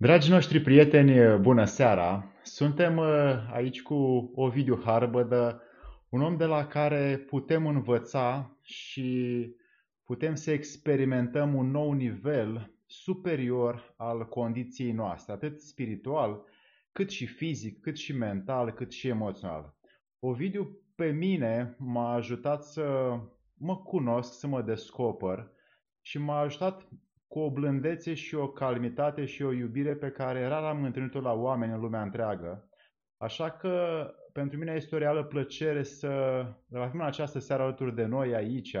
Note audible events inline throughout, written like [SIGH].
Dragi noștri prieteni, bună seara! Suntem uh, aici cu Ovidiu Harbădă, un om de la care putem învăța și putem să experimentăm un nou nivel superior al condiției noastre, atât spiritual, cât și fizic, cât și mental, cât și emoțional. Ovidiu pe mine m-a ajutat să mă cunosc, să mă descoper și m-a ajutat cu o blândețe și o calmitate și o iubire pe care rar am întâlnit-o la oameni în lumea întreagă. Așa că pentru mine este o reală plăcere să avem în această seară alături de noi aici,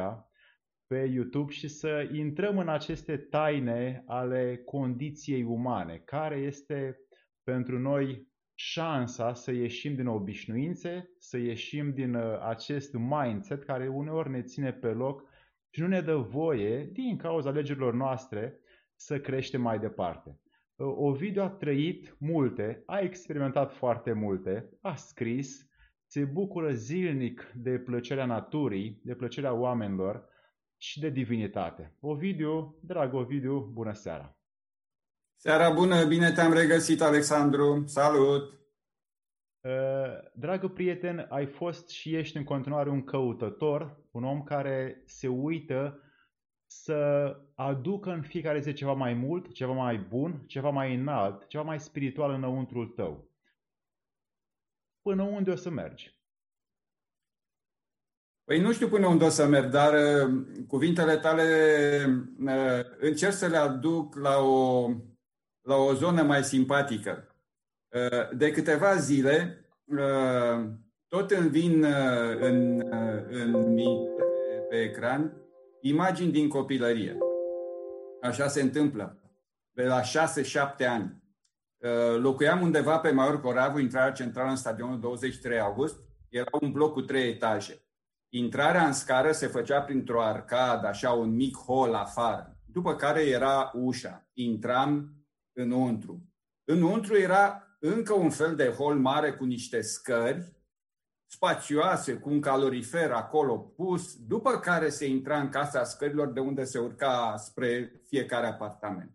pe YouTube și să intrăm în aceste taine ale condiției umane, care este pentru noi șansa să ieșim din obișnuințe, să ieșim din uh, acest mindset care uneori ne ține pe loc și nu ne dă voie, din cauza legilor noastre, să creștem mai departe. Ovidiu a trăit multe, a experimentat foarte multe, a scris, se bucură zilnic de plăcerea naturii, de plăcerea oamenilor și de divinitate. Ovidiu, drag Ovidiu, bună seara! Seara bună, bine te-am regăsit, Alexandru! Salut! Dragă prieten, ai fost și ești în continuare un căutător, un om care se uită să aducă în fiecare zi ceva mai mult, ceva mai bun, ceva mai înalt, ceva mai spiritual înăuntrul tău. Până unde o să mergi? Păi nu știu până unde o să merg, dar uh, cuvintele tale uh, încerc să le aduc la o, la o zonă mai simpatică. Uh, de câteva zile, tot îmi vin în, în minte pe ecran imagini din copilărie. Așa se întâmplă. Pe la 6-7 ani. Locuiam undeva pe Maior Coravu, intrarea centrală în stadionul 23 august. Era un bloc cu trei etaje. Intrarea în scară se făcea printr-o arcadă, așa un mic hol afară. După care era ușa. Intram înăuntru. Înăuntru era încă un fel de hol mare cu niște scări spațioase, cu un calorifer acolo pus, după care se intra în casa scărilor de unde se urca spre fiecare apartament.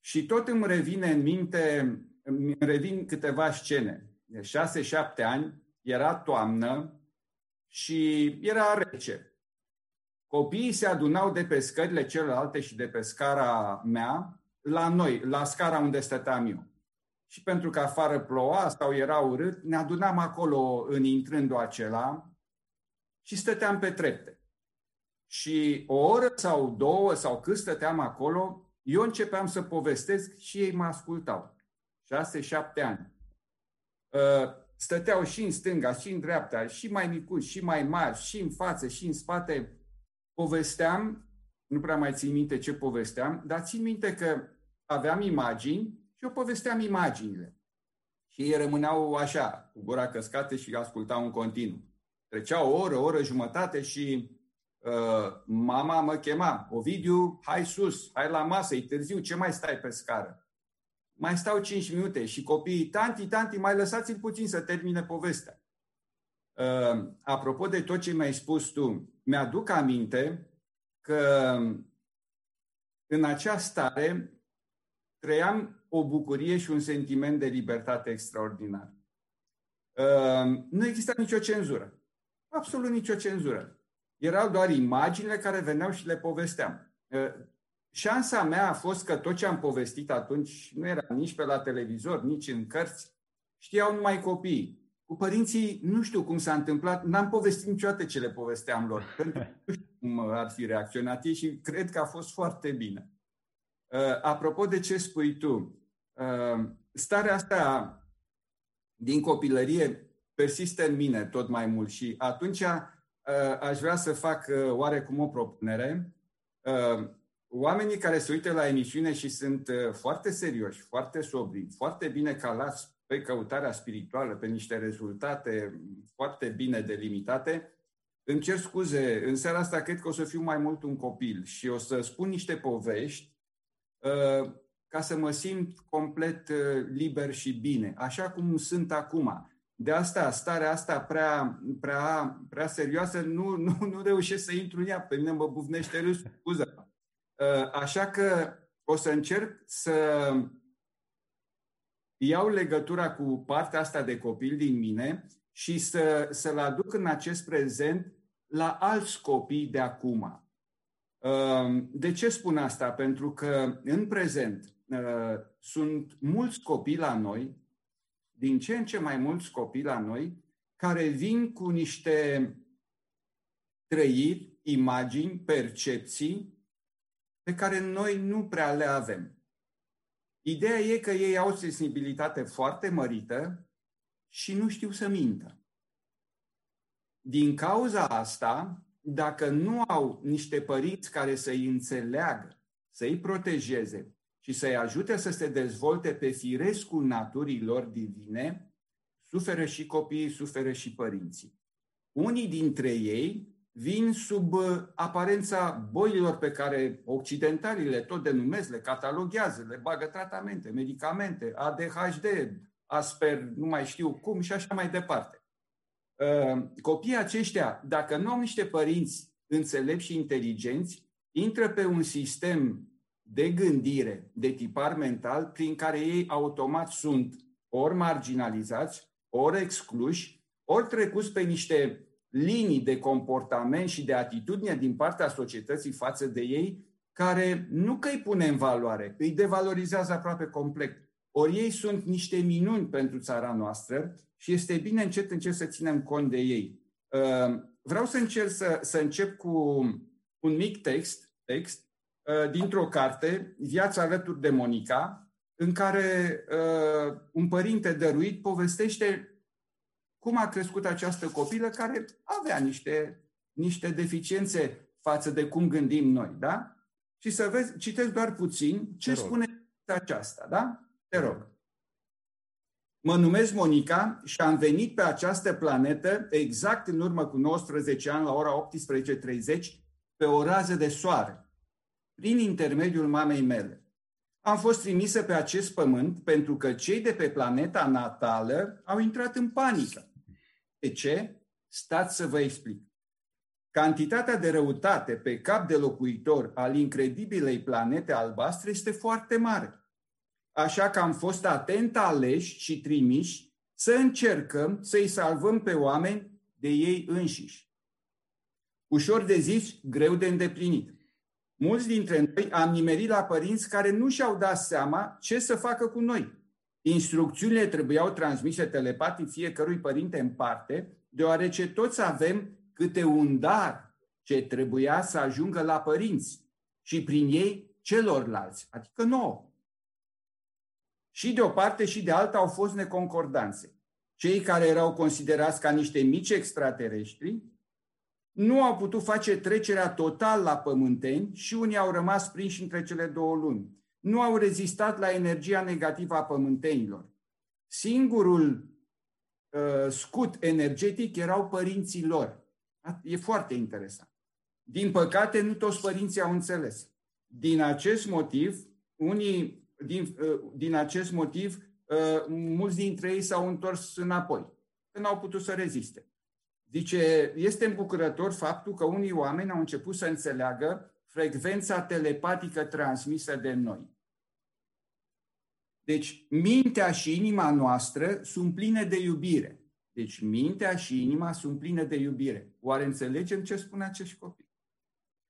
Și tot îmi revine în minte, îmi revin câteva scene. De șase, șapte ani, era toamnă și era rece. Copiii se adunau de pe scările celelalte și de pe scara mea la noi, la scara unde stăteam eu și pentru că afară ploua sau era urât, ne adunam acolo în intrândul acela și stăteam pe trepte. Și o oră sau două sau cât stăteam acolo, eu începeam să povestesc și ei mă ascultau. Șase, șapte ani. Ă, stăteau și în stânga, și în dreapta, și mai micuți, și mai mari, și în față, și în spate. Povesteam, nu prea mai țin minte ce povesteam, dar țin minte că aveam imagini și eu povesteam imaginile. Și ei rămâneau așa, cu gura căscată și ascultau în continuu. Trecea o oră, o oră jumătate și uh, mama mă chema. Ovidiu, hai sus, hai la masă, e târziu, ce mai stai pe scară? Mai stau 5 minute și copiii, tanti, tanti, mai lăsați-l puțin să termine povestea. Uh, apropo de tot ce mi-ai spus tu, mi-aduc aminte că în această stare trăiam o bucurie și un sentiment de libertate extraordinar. Ehm, nu exista nicio cenzură. Absolut nicio cenzură. Erau doar imaginile care veneau și le povesteam. Ehm, șansa mea a fost că tot ce am povestit atunci nu era nici pe la televizor, nici în cărți. Știau numai copiii. Cu părinții nu știu cum s-a întâmplat, n-am povestit niciodată ce le povesteam lor, [LAUGHS] pentru că nu știu cum ar fi reacționat ei și cred că a fost foarte bine. Uh, apropo de ce spui tu, uh, starea asta din copilărie persistă în mine tot mai mult și atunci uh, aș vrea să fac oarecum o propunere. Oamenii care se uită la emisiune și sunt foarte serioși, foarte sobri, foarte bine calați pe căutarea spirituală, pe niște rezultate foarte bine delimitate, îmi cer scuze, în seara asta cred că o să fiu mai mult un copil și o să spun niște povești Uh, ca să mă simt complet uh, liber și bine, așa cum sunt acum. De asta, starea asta prea, prea, prea serioasă, nu, nu, nu reușesc să intru în ea. Pe mine mă bufnește râs, scuză. Uh, așa că o să încerc să iau legătura cu partea asta de copil din mine și să, să-l aduc în acest prezent la alți copii de acum. Ehm, de ce spun asta? Pentru că în prezent uh, sunt mulți copii la noi, din ce în ce mai mulți copii la noi, care vin cu niște trăiri, imagini, percepții pe care noi nu prea le avem. Ideea e că ei au o sensibilitate foarte mărită și nu știu să mintă. Din cauza asta, dacă nu au niște părinți care să-i înțeleagă, să-i protejeze și să-i ajute să se dezvolte pe firescul naturii lor divine, suferă și copiii, suferă și părinții. Unii dintre ei vin sub aparența bolilor pe care occidentalii le tot denumesc, le cataloghează, le bagă tratamente, medicamente, ADHD, Asper, nu mai știu cum și așa mai departe. Uh, copiii aceștia, dacă nu au niște părinți înțelepți și inteligenți, intră pe un sistem de gândire de tipar mental prin care ei automat sunt ori marginalizați, ori excluși, ori trecuți pe niște linii de comportament și de atitudine din partea societății față de ei, care nu că îi pune în valoare, îi devalorizează aproape complet. Ori ei sunt niște minuni pentru țara noastră și este bine încet încet să ținem cont de ei. Uh, vreau să încerc să, să încep cu un mic text, text uh, dintr-o carte, Viața alături de Monica, în care uh, un părinte dăruit povestește cum a crescut această copilă care avea niște, niște deficiențe față de cum gândim noi, da? Și să vezi, citesc doar puțin ce spune aceasta, da? Te rog. Mă numesc Monica și am venit pe această planetă exact în urmă cu 19 ani la ora 18.30 pe o rază de soare, prin intermediul mamei mele. Am fost trimisă pe acest pământ pentru că cei de pe planeta natală au intrat în panică. De ce? Stați să vă explic. Cantitatea de răutate pe cap de locuitor al incredibilei planete albastre este foarte mare așa că am fost atent aleși și trimiși să încercăm să-i salvăm pe oameni de ei înșiși. Ușor de zis, greu de îndeplinit. Mulți dintre noi am nimerit la părinți care nu și-au dat seama ce să facă cu noi. Instrucțiunile trebuiau transmise telepatic fiecărui părinte în parte, deoarece toți avem câte un dar ce trebuia să ajungă la părinți și prin ei celorlalți, adică nouă. Și de o parte și de alta au fost neconcordanțe. Cei care erau considerați ca niște mici extraterestri nu au putut face trecerea total la pământeni și unii au rămas prinși între cele două luni. Nu au rezistat la energia negativă a pământenilor. Singurul uh, scut energetic erau părinții lor. E foarte interesant. Din păcate, nu toți părinții au înțeles. Din acest motiv, unii din, uh, din acest motiv, uh, mulți dintre ei s-au întors înapoi, că n-au putut să reziste. Zice, este îmbucurător faptul că unii oameni au început să înțeleagă frecvența telepatică transmisă de noi. Deci, mintea și inima noastră sunt pline de iubire. Deci, mintea și inima sunt pline de iubire. Oare înțelegem ce spun acești copii?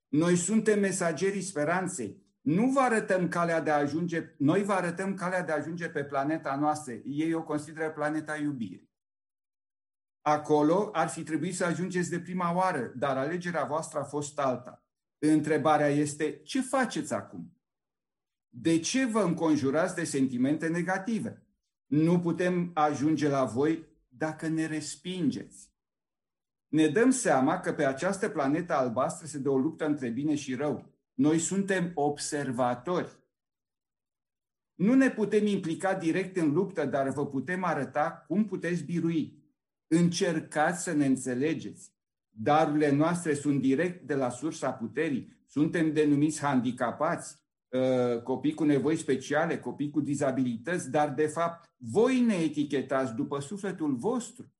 Noi suntem mesagerii speranței nu vă arătăm calea de a ajunge, noi vă arătăm calea de a ajunge pe planeta noastră. Ei o consideră planeta iubirii. Acolo ar fi trebuit să ajungeți de prima oară, dar alegerea voastră a fost alta. Întrebarea este, ce faceți acum? De ce vă înconjurați de sentimente negative? Nu putem ajunge la voi dacă ne respingeți. Ne dăm seama că pe această planetă albastră se dă o luptă între bine și rău. Noi suntem observatori. Nu ne putem implica direct în luptă, dar vă putem arăta cum puteți birui. Încercați să ne înțelegeți. Darurile noastre sunt direct de la sursa puterii. Suntem denumiți handicapați, ă, copii cu nevoi speciale, copii cu dizabilități, dar de fapt voi ne etichetați după sufletul vostru.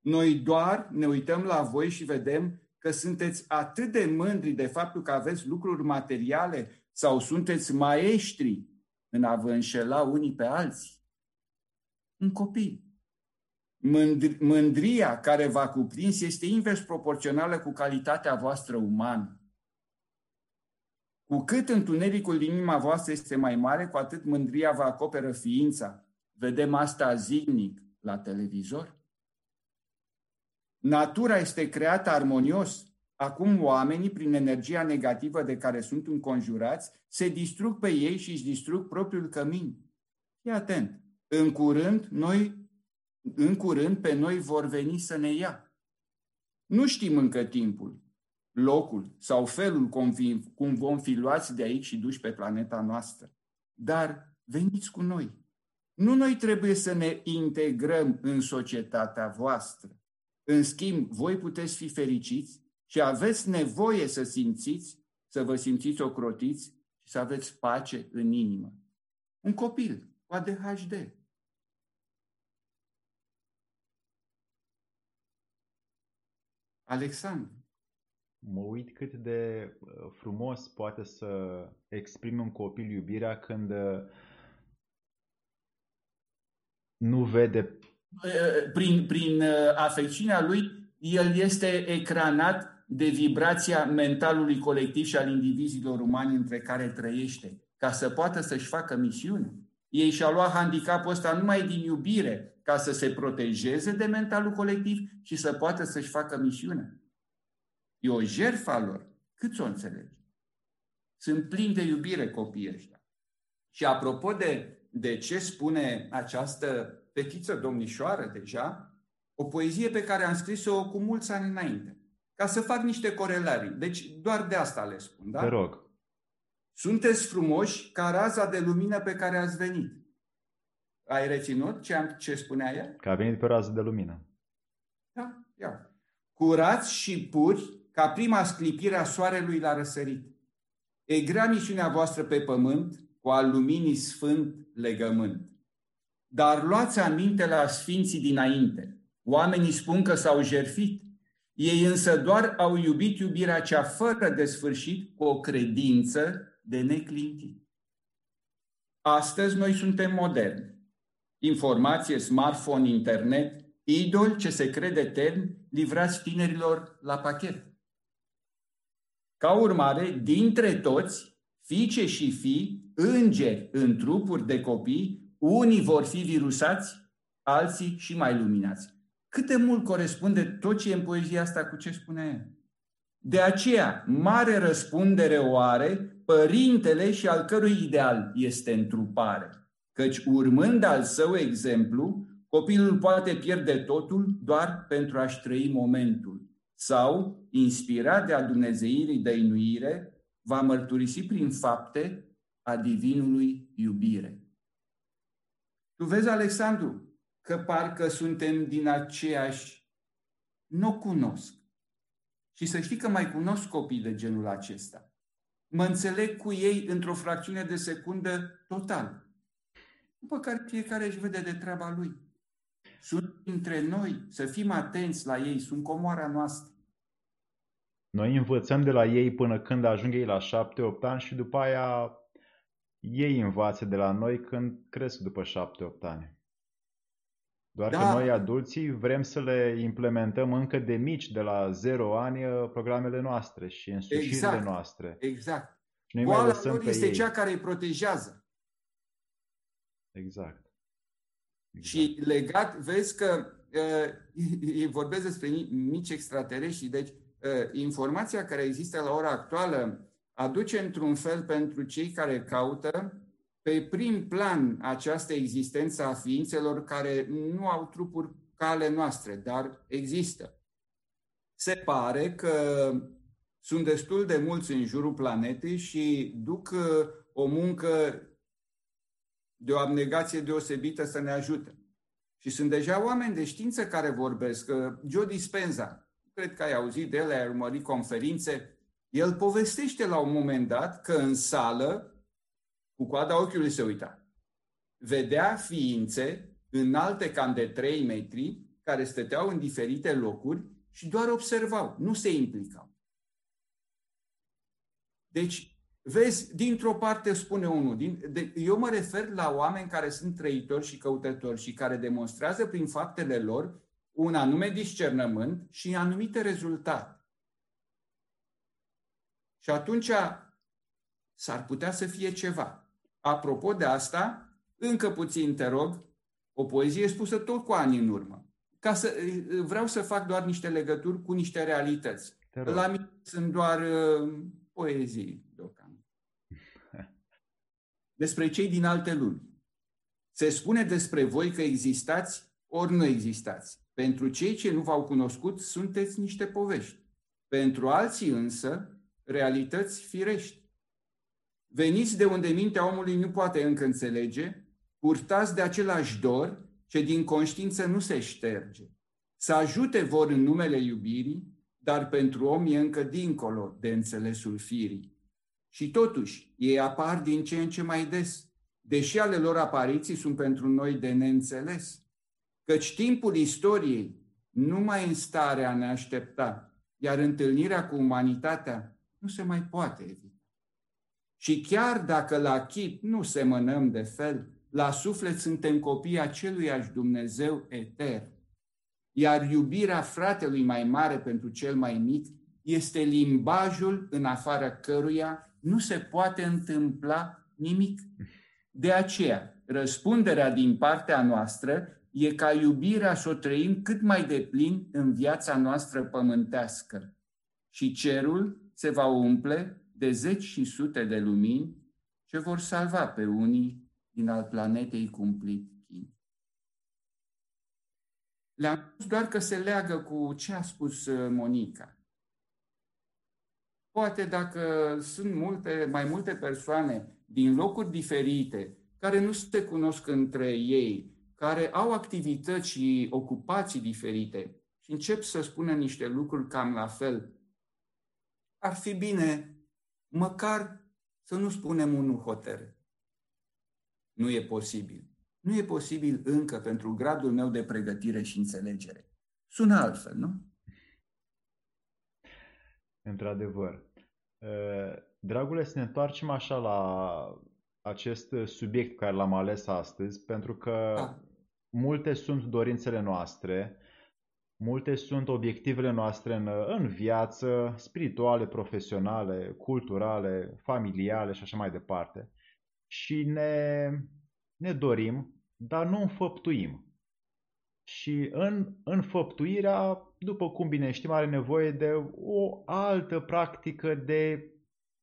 Noi doar ne uităm la voi și vedem că sunteți atât de mândri de faptul că aveți lucruri materiale sau sunteți maestri în a vă înșela unii pe alții. Un copil. Mândria care va cuprins este invers proporțională cu calitatea voastră umană. Cu cât întunericul din inima voastră este mai mare, cu atât mândria vă acoperă ființa. Vedem asta zilnic la televizor. Natura este creată armonios. Acum oamenii, prin energia negativă de care sunt înconjurați, se distrug pe ei și își distrug propriul cămin. Fii atent. În curând, noi, în curând, pe noi vor veni să ne ia. Nu știm încă timpul, locul sau felul cum vom fi luați de aici și duși pe planeta noastră. Dar veniți cu noi. Nu noi trebuie să ne integrăm în societatea voastră. În schimb, voi puteți fi fericiți și aveți nevoie să simțiți, să vă simțiți ocrotiți și să aveți pace în inimă. Un copil cu ADHD. Alexandru. Mă uit cât de uh, frumos poate să exprime un copil iubirea când uh, nu vede. Uh, prin, prin afecțiunea lui, el este ecranat de vibrația mentalului colectiv și al indivizilor umani între care trăiește, ca să poată să-și facă misiune. Ei și-au luat handicapul ăsta numai din iubire, ca să se protejeze de mentalul colectiv și să poată să-și facă misiunea. E o jertfă a lor. Cât să o înțelegi? Sunt plini de iubire copiii ăștia. Și apropo de, de ce spune această petiță domnișoară deja, o poezie pe care am scris-o cu mulți ani înainte, ca să fac niște corelarii. Deci doar de asta le spun, da? Te rog. Sunteți frumoși ca raza de lumină pe care ați venit. Ai reținut ce, am, ce spunea ea? Că a venit pe rază de lumină. Da, ia. Curați și puri ca prima sclipire a soarelui la răsărit. E grea misiunea voastră pe pământ, cu al luminii sfânt legământ. Dar luați aminte la sfinții dinainte. Oamenii spun că s-au jerfit. Ei însă doar au iubit iubirea cea fără de sfârșit cu o credință de neclintit. Astăzi noi suntem moderni. Informație, smartphone, internet, idol ce se crede etern, livrați tinerilor la pachet. Ca urmare, dintre toți, fiice și fii, îngeri în trupuri de copii, unii vor fi virusați, alții și mai luminați. Cât de mult corespunde tot ce e în poezia asta cu ce spune el? De aceea, mare răspundere o are părintele și al cărui ideal este întrupare. Căci urmând al său exemplu, copilul poate pierde totul doar pentru a-și trăi momentul sau, inspirat de a Dumnezeirii dăinuire, va mărturisi prin fapte a divinului iubire. Tu vezi, Alexandru, că parcă suntem din aceeași... Nu cunosc. Și să știi că mai cunosc copii de genul acesta. Mă înțeleg cu ei într-o fracțiune de secundă total. După care fiecare își vede de treaba lui. Sunt între noi, să fim atenți la ei, sunt comoara noastră. Noi învățăm de la ei până când ajung ei la 7-8 ani și după aia ei învață de la noi când cresc după 7-8 ani. Doar da. că noi adulții vrem să le implementăm încă de mici, de la 0 ani, uh, programele noastre și însușirile exact. noastre. Exact. Și noi Boala mai lor este ei. cea care îi protejează. Exact. exact. Și legat, vezi că uh, [LAUGHS] vorbesc despre mici extraterestri, deci uh, informația care există la ora actuală aduce într-un fel pentru cei care caută pe prim plan această existență a ființelor care nu au trupuri ca ale noastre, dar există. Se pare că sunt destul de mulți în jurul planetei și duc uh, o muncă de o abnegație deosebită să ne ajute. Și sunt deja oameni de știință care vorbesc. Joe Dispenza, cred că ai auzit de el, ai urmărit conferințe, el povestește la un moment dat că în sală cu coada ochiului se uita. Vedea ființe înalte cam de 3 metri, care stăteau în diferite locuri și doar observau, nu se implicau. Deci, Vezi, dintr-o parte spune unul, din, de, eu mă refer la oameni care sunt trăitori și căutători și care demonstrează prin faptele lor un anume discernământ și anumite rezultate. Și atunci s-ar putea să fie ceva. Apropo de asta, încă puțin te rog, o poezie spusă tot cu ani în urmă. Ca să, vreau să fac doar niște legături cu niște realități. La mine sunt doar uh, poezii deocamdată. Despre cei din alte lumi. Se spune despre voi că existați ori nu existați. Pentru cei ce nu v-au cunoscut, sunteți niște povești. Pentru alții însă, realități firești. Veniți de unde mintea omului nu poate încă înțelege, purtați de același dor ce din conștiință nu se șterge. Să ajute vor în numele iubirii, dar pentru om e încă dincolo de înțelesul firii. Și totuși, ei apar din ce în ce mai des, deși ale lor apariții sunt pentru noi de neînțeles. Căci timpul istoriei nu mai în stare a ne aștepta, iar întâlnirea cu umanitatea nu se mai poate evita. Și chiar dacă la chip nu semănăm de fel, la suflet suntem copii aceluiași Dumnezeu etern. Iar iubirea fratelui mai mare pentru cel mai mic este limbajul în afara căruia nu se poate întâmpla nimic. De aceea, răspunderea din partea noastră e ca iubirea să o trăim cât mai deplin în viața noastră pământească. Și cerul se va umple de zeci și sute de lumini ce vor salva pe unii din al planetei cumplit chin. Le-am spus doar că se leagă cu ce a spus uh, Monica. Poate dacă sunt multe, mai multe persoane din locuri diferite care nu se cunosc între ei, care au activități și ocupații diferite și încep să spună niște lucruri cam la fel, ar fi bine măcar să nu spunem unul hotărât. Nu e posibil. Nu e posibil încă pentru gradul meu de pregătire și înțelegere. Sună altfel, nu? Într-adevăr. Dragule, să ne întoarcem așa la acest subiect care l-am ales astăzi, pentru că da. multe sunt dorințele noastre, multe sunt obiectivele noastre în, în viață, spirituale, profesionale, culturale, familiale și așa mai departe și ne, ne dorim, dar nu înfăptuim. Și în înfăptuirea, după cum bine știm, are nevoie de o altă practică de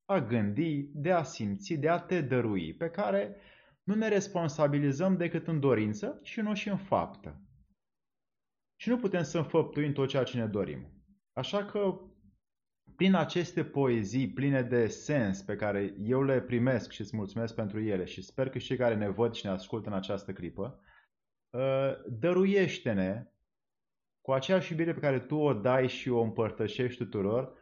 a gândi, de a simți, de a te dărui, pe care nu ne responsabilizăm decât în dorință și nu și în faptă. Și nu putem să înfăptuim tot ceea ce ne dorim. Așa că prin aceste poezii pline de sens pe care eu le primesc și îți mulțumesc pentru ele și sper că și cei care ne văd și ne ascultă în această clipă, uh, dăruiește-ne cu aceeași iubire pe care tu o dai și o împărtășești tuturor,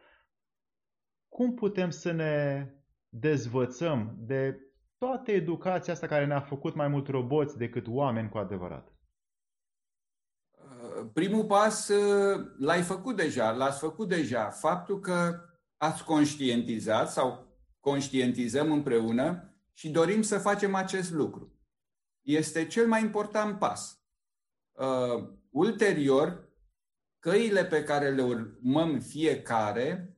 cum putem să ne dezvățăm de toată educația asta care ne-a făcut mai mult roboți decât oameni cu adevărat? primul pas uh, l-ai făcut deja, l-ați făcut deja. Faptul că ați conștientizat sau conștientizăm împreună și dorim să facem acest lucru. Este cel mai important pas. Uh, ulterior, căile pe care le urmăm fiecare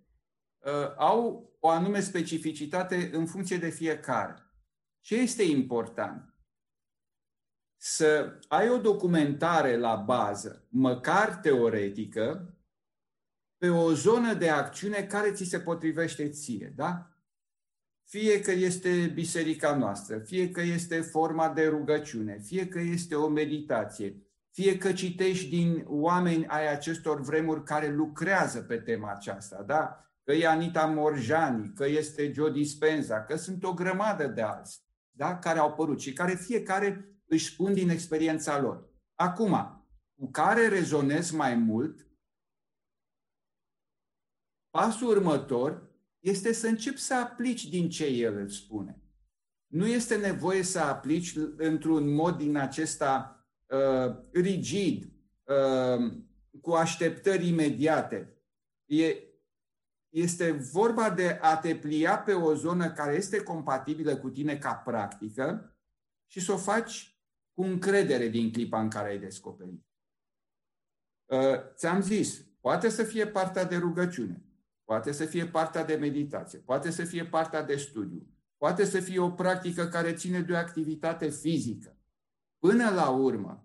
uh, au o anume specificitate în funcție de fiecare. Ce este important? să ai o documentare la bază, măcar teoretică, pe o zonă de acțiune care ți se potrivește ție, da? Fie că este biserica noastră, fie că este forma de rugăciune, fie că este o meditație, fie că citești din oameni ai acestor vremuri care lucrează pe tema aceasta, da? Că e Anita Morjani, că este Joe Dispenza, că sunt o grămadă de alții, da? Care au apărut și care fiecare își spun din experiența lor. Acum, cu care rezonez mai mult, pasul următor este să începi să aplici din ce el îți spune. Nu este nevoie să aplici într-un mod din acesta uh, rigid, uh, cu așteptări imediate. E, este vorba de a te plia pe o zonă care este compatibilă cu tine ca practică și să o faci cu încredere din clipa în care ai descoperit. Uh, ți-am zis, poate să fie partea de rugăciune, poate să fie partea de meditație, poate să fie partea de studiu, poate să fie o practică care ține de o activitate fizică. Până la urmă,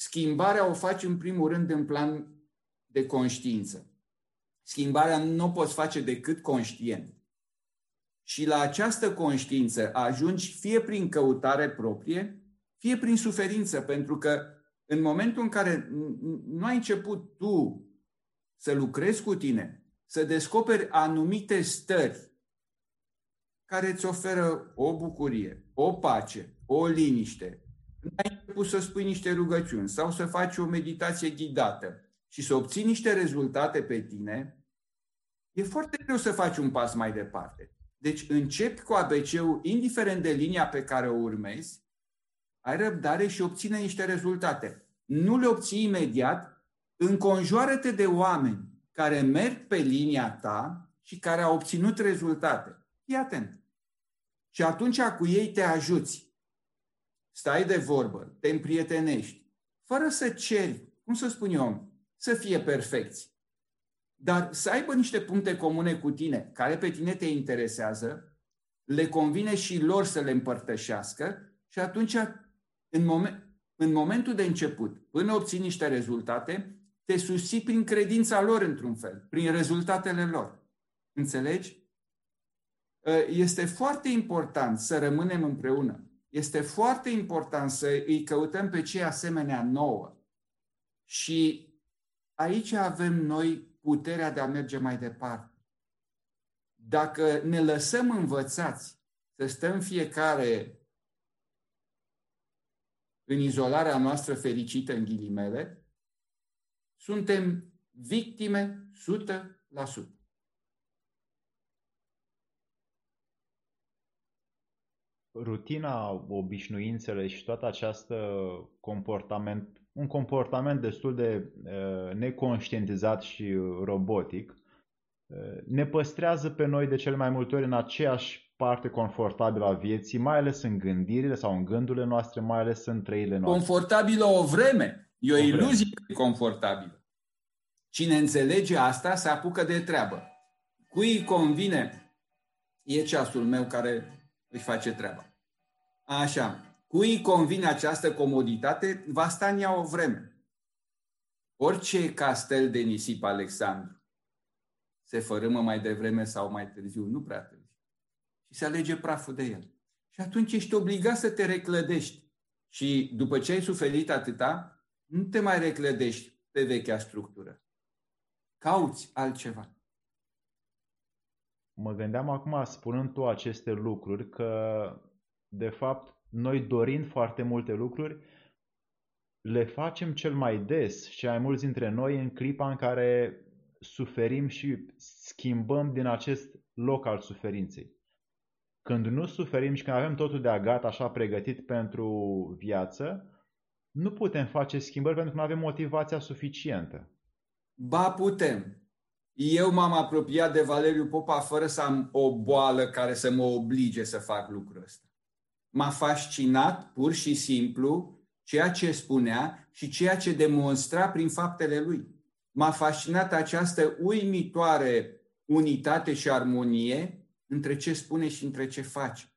schimbarea o faci în primul rând în plan de conștiință. Schimbarea nu o poți face decât conștient. Și la această conștiință ajungi fie prin căutare proprie, fie prin suferință, pentru că în momentul în care nu ai început tu să lucrezi cu tine, să descoperi anumite stări care îți oferă o bucurie, o pace, o liniște, ai început să spui niște rugăciuni sau să faci o meditație ghidată și să obții niște rezultate pe tine, e foarte greu să faci un pas mai departe. Deci începi cu ABC-ul, indiferent de linia pe care o urmezi, ai răbdare și obține niște rezultate. Nu le obții imediat, înconjoară-te de oameni care merg pe linia ta și care au obținut rezultate. Fii atent. Și atunci cu ei te ajuți. Stai de vorbă, te împrietenești, fără să ceri, cum să spun eu, să fie perfecți dar să aibă niște puncte comune cu tine, care pe tine te interesează, le convine și lor să le împărtășească și atunci, în, moment, în momentul de început, până obții niște rezultate, te susții prin credința lor într-un fel, prin rezultatele lor. Înțelegi? Ă, este foarte important să rămânem împreună. Este foarte important să îi căutăm pe cei asemenea nouă. Și aici avem noi puterea de a merge mai departe. Dacă ne lăsăm învățați să stăm fiecare în izolarea noastră fericită, în ghilimele, suntem victime 100%. Rutina, obișnuințele și toată această comportament un comportament destul de uh, neconștientizat și robotic, uh, ne păstrează pe noi de cele mai multe ori în aceeași parte confortabilă a vieții, mai ales în gândirile sau în gândurile noastre, mai ales în trăile noastre. Confortabilă o vreme. E o, o iluzie vreme. confortabilă. Cine înțelege asta se apucă de treabă. Cui îi convine? E ceasul meu care îi face treaba. Așa. Cui îi convine această comoditate, va sta în ea o vreme. Orice castel de nisip, Alexandru, se fărâmă mai devreme sau mai târziu, nu prea târziu. Și se alege praful de el. Și atunci ești obligat să te reclădești. Și după ce ai suferit atâta, nu te mai reclădești pe vechea structură. Cauți altceva. Mă gândeam acum, spunând tu aceste lucruri, că, de fapt, noi dorind foarte multe lucruri, le facem cel mai des și mai mulți dintre noi în clipa în care suferim și schimbăm din acest loc al suferinței. Când nu suferim și când avem totul de-a gata, așa pregătit pentru viață, nu putem face schimbări pentru că nu avem motivația suficientă. Ba putem. Eu m-am apropiat de Valeriu Popa fără să am o boală care să mă oblige să fac lucrul ăsta. M-a fascinat pur și simplu ceea ce spunea și ceea ce demonstra prin faptele lui. M-a fascinat această uimitoare unitate și armonie între ce spune și între ce face.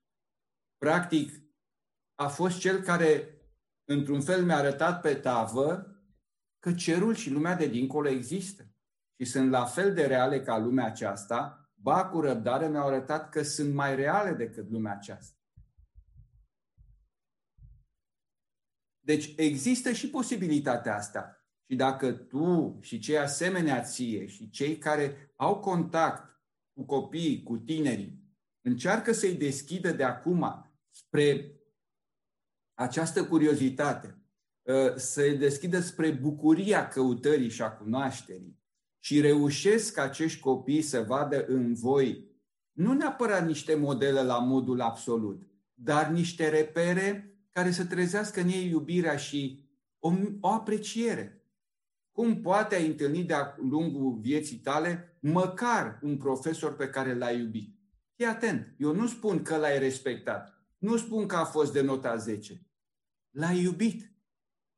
Practic, a fost cel care, într-un fel, mi-a arătat pe tavă că cerul și lumea de dincolo există și sunt la fel de reale ca lumea aceasta, ba cu răbdare mi-au arătat că sunt mai reale decât lumea aceasta. Deci există și posibilitatea asta. Și dacă tu și cei asemenea ție și cei care au contact cu copiii, cu tinerii, încearcă să-i deschidă de acum spre această curiozitate, ă, să-i deschidă spre bucuria căutării și a cunoașterii și reușesc acești copii să vadă în voi nu neapărat niște modele la modul absolut, dar niște repere care să trezească în ei iubirea și o, o apreciere. Cum poate ai întâlni de-a lungul vieții tale măcar un profesor pe care l-ai iubit. Fii atent, eu nu spun că l-ai respectat, nu spun că a fost de nota 10. L-ai iubit.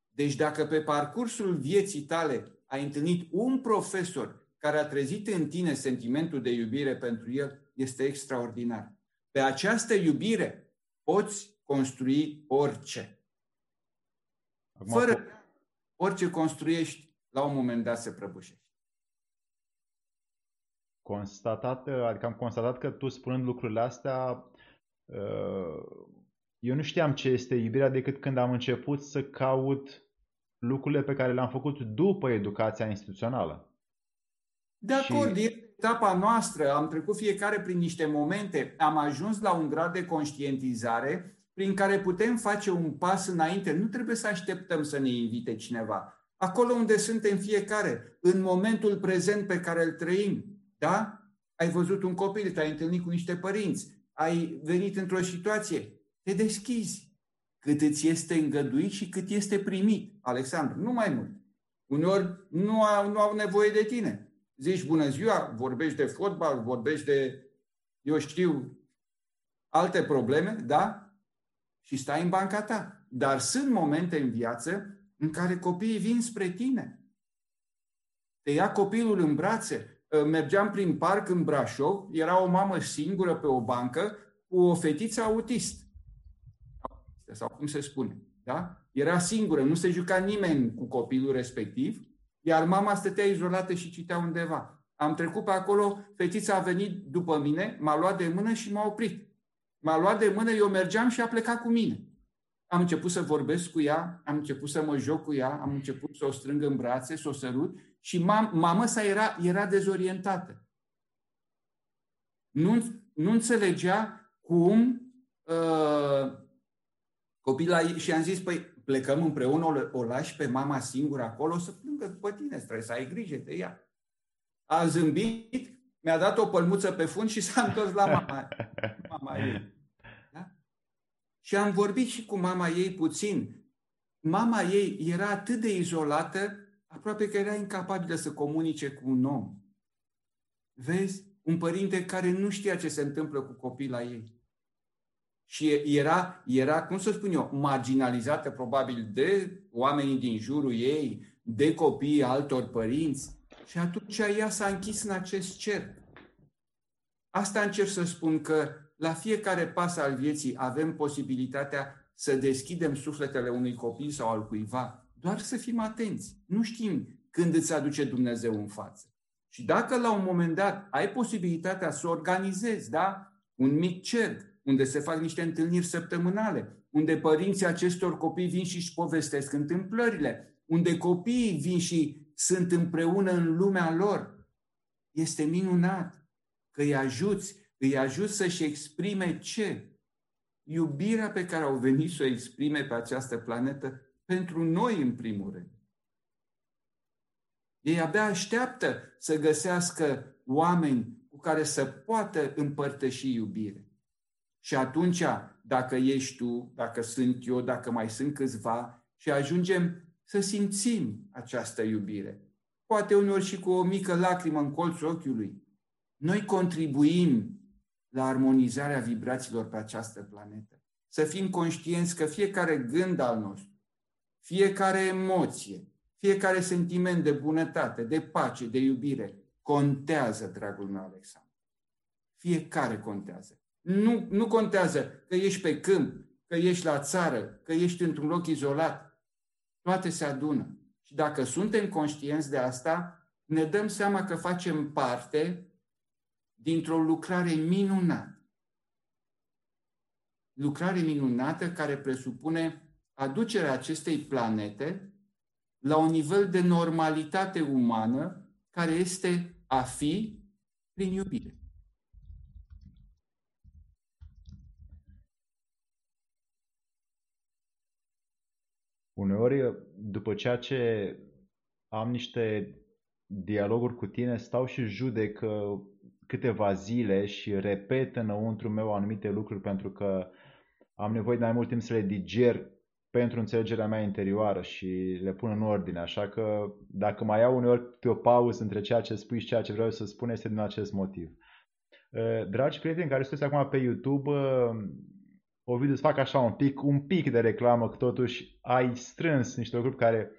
Deci dacă pe parcursul vieții tale ai întâlnit un profesor care a trezit în tine sentimentul de iubire pentru el, este extraordinar. Pe această iubire poți construi orice. Acum, Fără orice construiești, la un moment dat se prăbușește. Constatat, adică am constatat că tu spunând lucrurile astea, uh, eu nu știam ce este iubirea decât când am început să caut lucrurile pe care le-am făcut după educația instituțională. De acord, și... e etapa noastră, am trecut fiecare prin niște momente, am ajuns la un grad de conștientizare prin care putem face un pas înainte. Nu trebuie să așteptăm să ne invite cineva. Acolo unde suntem fiecare, în momentul prezent pe care îl trăim, da? Ai văzut un copil, te-ai întâlnit cu niște părinți, ai venit într-o situație, te deschizi cât îți este îngăduit și cât este primit. Alexandru, nu mai mult. Uneori nu au, nu au nevoie de tine. Zici bună ziua, vorbești de fotbal, vorbești de, eu știu, alte probleme, da? Și stai în banca ta. Dar sunt momente în viață în care copiii vin spre tine. Te ia copilul în brațe. Mergeam prin parc în Brașov, era o mamă singură pe o bancă cu o fetiță autist sau cum se spune. Da? Era singură, nu se juca nimeni cu copilul respectiv, iar mama stătea izolată și citea undeva. Am trecut pe acolo, fetița a venit după mine, m-a luat de mână și m-a oprit. M-a luat de mână, eu mergeam și a plecat cu mine. Am început să vorbesc cu ea, am început să mă joc cu ea, am început să o strâng în brațe, să o sărut și mam- mama sa era, era dezorientată. Nu, nu înțelegea cum uh, Copila și am zis, păi plecăm împreună, o, o lași pe mama singură acolo să plângă după tine, trebuie să ai grijă de ea. A zâmbit, mi-a dat o pălmuță pe fund și s-a întors la mama, [LAUGHS] mama ei. Da? Și am vorbit și cu mama ei puțin. Mama ei era atât de izolată, aproape că era incapabilă să comunice cu un om. Vezi? Un părinte care nu știa ce se întâmplă cu copila ei și era, era, cum să spun eu, marginalizată probabil de oamenii din jurul ei, de copiii altor părinți. Și atunci ea s-a închis în acest cerc. Asta încerc să spun că la fiecare pas al vieții avem posibilitatea să deschidem sufletele unui copil sau al cuiva. Doar să fim atenți. Nu știm când îți aduce Dumnezeu în față. Și dacă la un moment dat ai posibilitatea să organizezi, da? Un mic cerc, unde se fac niște întâlniri săptămânale, unde părinții acestor copii vin și își povestesc întâmplările, unde copiii vin și sunt împreună în lumea lor. Este minunat că îi ajuți, îi ajuți să-și exprime ce? Iubirea pe care au venit să o exprime pe această planetă pentru noi, în primul rând. Ei abia așteaptă să găsească oameni cu care să poată împărtăși iubire. Și atunci, dacă ești tu, dacă sunt eu, dacă mai sunt câțiva, și ajungem să simțim această iubire. Poate uneori și cu o mică lacrimă în colțul ochiului. Noi contribuim la armonizarea vibrațiilor pe această planetă. Să fim conștienți că fiecare gând al nostru, fiecare emoție, fiecare sentiment de bunătate, de pace, de iubire, contează, dragul meu Alexandru. Fiecare contează. Nu, nu contează că ești pe câmp, că ești la țară, că ești într-un loc izolat. Toate se adună. Și dacă suntem conștienți de asta, ne dăm seama că facem parte dintr-o lucrare minunată. Lucrare minunată care presupune aducerea acestei planete la un nivel de normalitate umană care este a fi prin iubire. Uneori, după ceea ce am niște dialoguri cu tine, stau și judec uh, câteva zile și repet înăuntru meu anumite lucruri pentru că am nevoie de mai mult timp să le diger pentru înțelegerea mea interioară și le pun în ordine, așa că dacă mai iau uneori pe o pauză între ceea ce spui și ceea ce vreau să spun, este din acest motiv. Uh, dragi prieteni care sunteți acum pe YouTube, uh, Ovidiu, îți fac așa un pic, un pic de reclamă, că totuși ai strâns niște lucruri care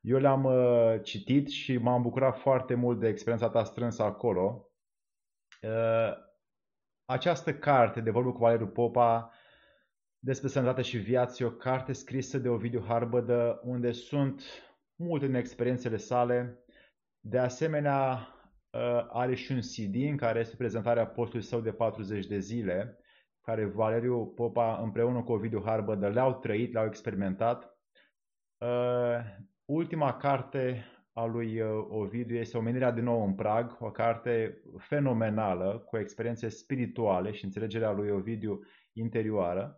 eu le-am uh, citit și m-am bucurat foarte mult de experiența ta strânsă acolo. Această carte de vorbă cu Valeriu Popa despre sănătate și viață, o carte scrisă de Ovidiu Harbădă, unde sunt multe din experiențele sale. De asemenea, uh, are și un CD în care este prezentarea postului său de 40 de zile, care Valeriu Popa împreună cu Ovidiu Harbădă le-au trăit, le-au experimentat. Uh, ultima carte a lui uh, Ovidiu este Omenirea din nou în Prag, o carte fenomenală, cu experiențe spirituale și înțelegerea lui Ovidiu interioară.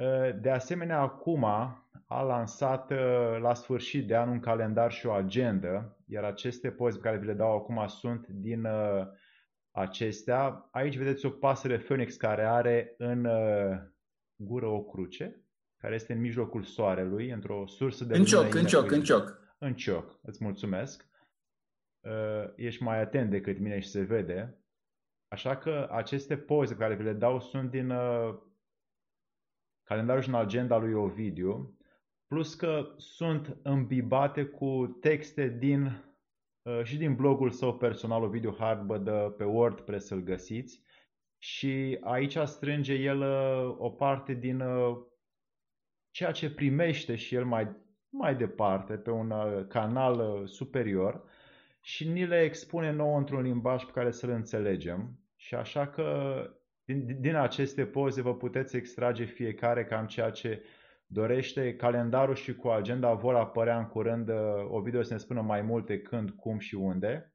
Ă, de asemenea, acum a lansat ă, la sfârșit de an un calendar și o agendă, iar aceste poze pe care vi le dau acum sunt din ă, acestea. Aici vedeți o pasăre Phoenix care are în gură o cruce, care este în mijlocul soarelui, într-o sursă de În cioc, în cioc, în cioc. În cioc, îți mulțumesc. Ești mai atent decât mine și se vede. Așa că aceste poze pe care vi le dau sunt din calendarul și în agenda lui Ovidiu, plus că sunt îmbibate cu texte din, uh, și din blogul său personal, Ovidiu Harbădă, pe WordPress îl găsiți. Și aici strânge el uh, o parte din uh, ceea ce primește și el mai, mai departe pe un canal superior și ni le expune nouă într-un limbaj pe care să-l înțelegem. Și așa că din, din aceste poze vă puteți extrage fiecare cam ceea ce dorește. Calendarul și cu agenda vor apărea în curând. Uh, o video să ne spună mai multe când, cum și unde.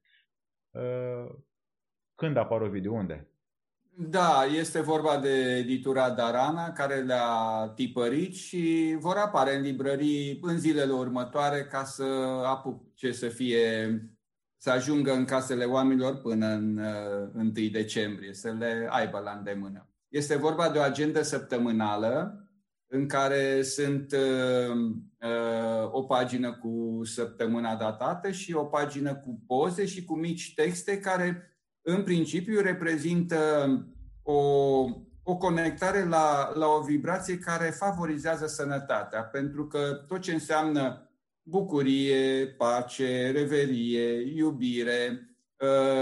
Uh, când apar o video? Unde? Da, este vorba de editura Darana care le-a tipărit și vor apare în librării în zilele următoare ca să apuce să fie să ajungă în casele oamenilor până în uh, 1 decembrie, să le aibă la îndemână. Este vorba de o agendă săptămânală în care sunt uh, uh, o pagină cu săptămâna datată și o pagină cu poze și cu mici texte care în principiu reprezintă o, o conectare la, la o vibrație care favorizează sănătatea, pentru că tot ce înseamnă bucurie, pace, reverie, iubire,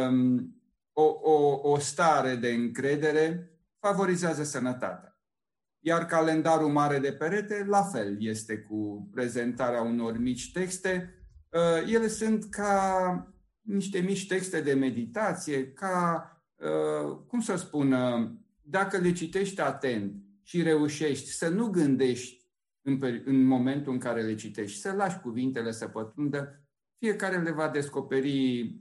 um, o, o, o stare de încredere favorizează sănătatea. Iar calendarul mare de perete, la fel, este cu prezentarea unor mici texte. Uh, ele sunt ca niște mici texte de meditație, ca, uh, cum să spun, dacă le citești atent și reușești să nu gândești în, în momentul în care le citești, să lași cuvintele să pătrundă, fiecare le va descoperi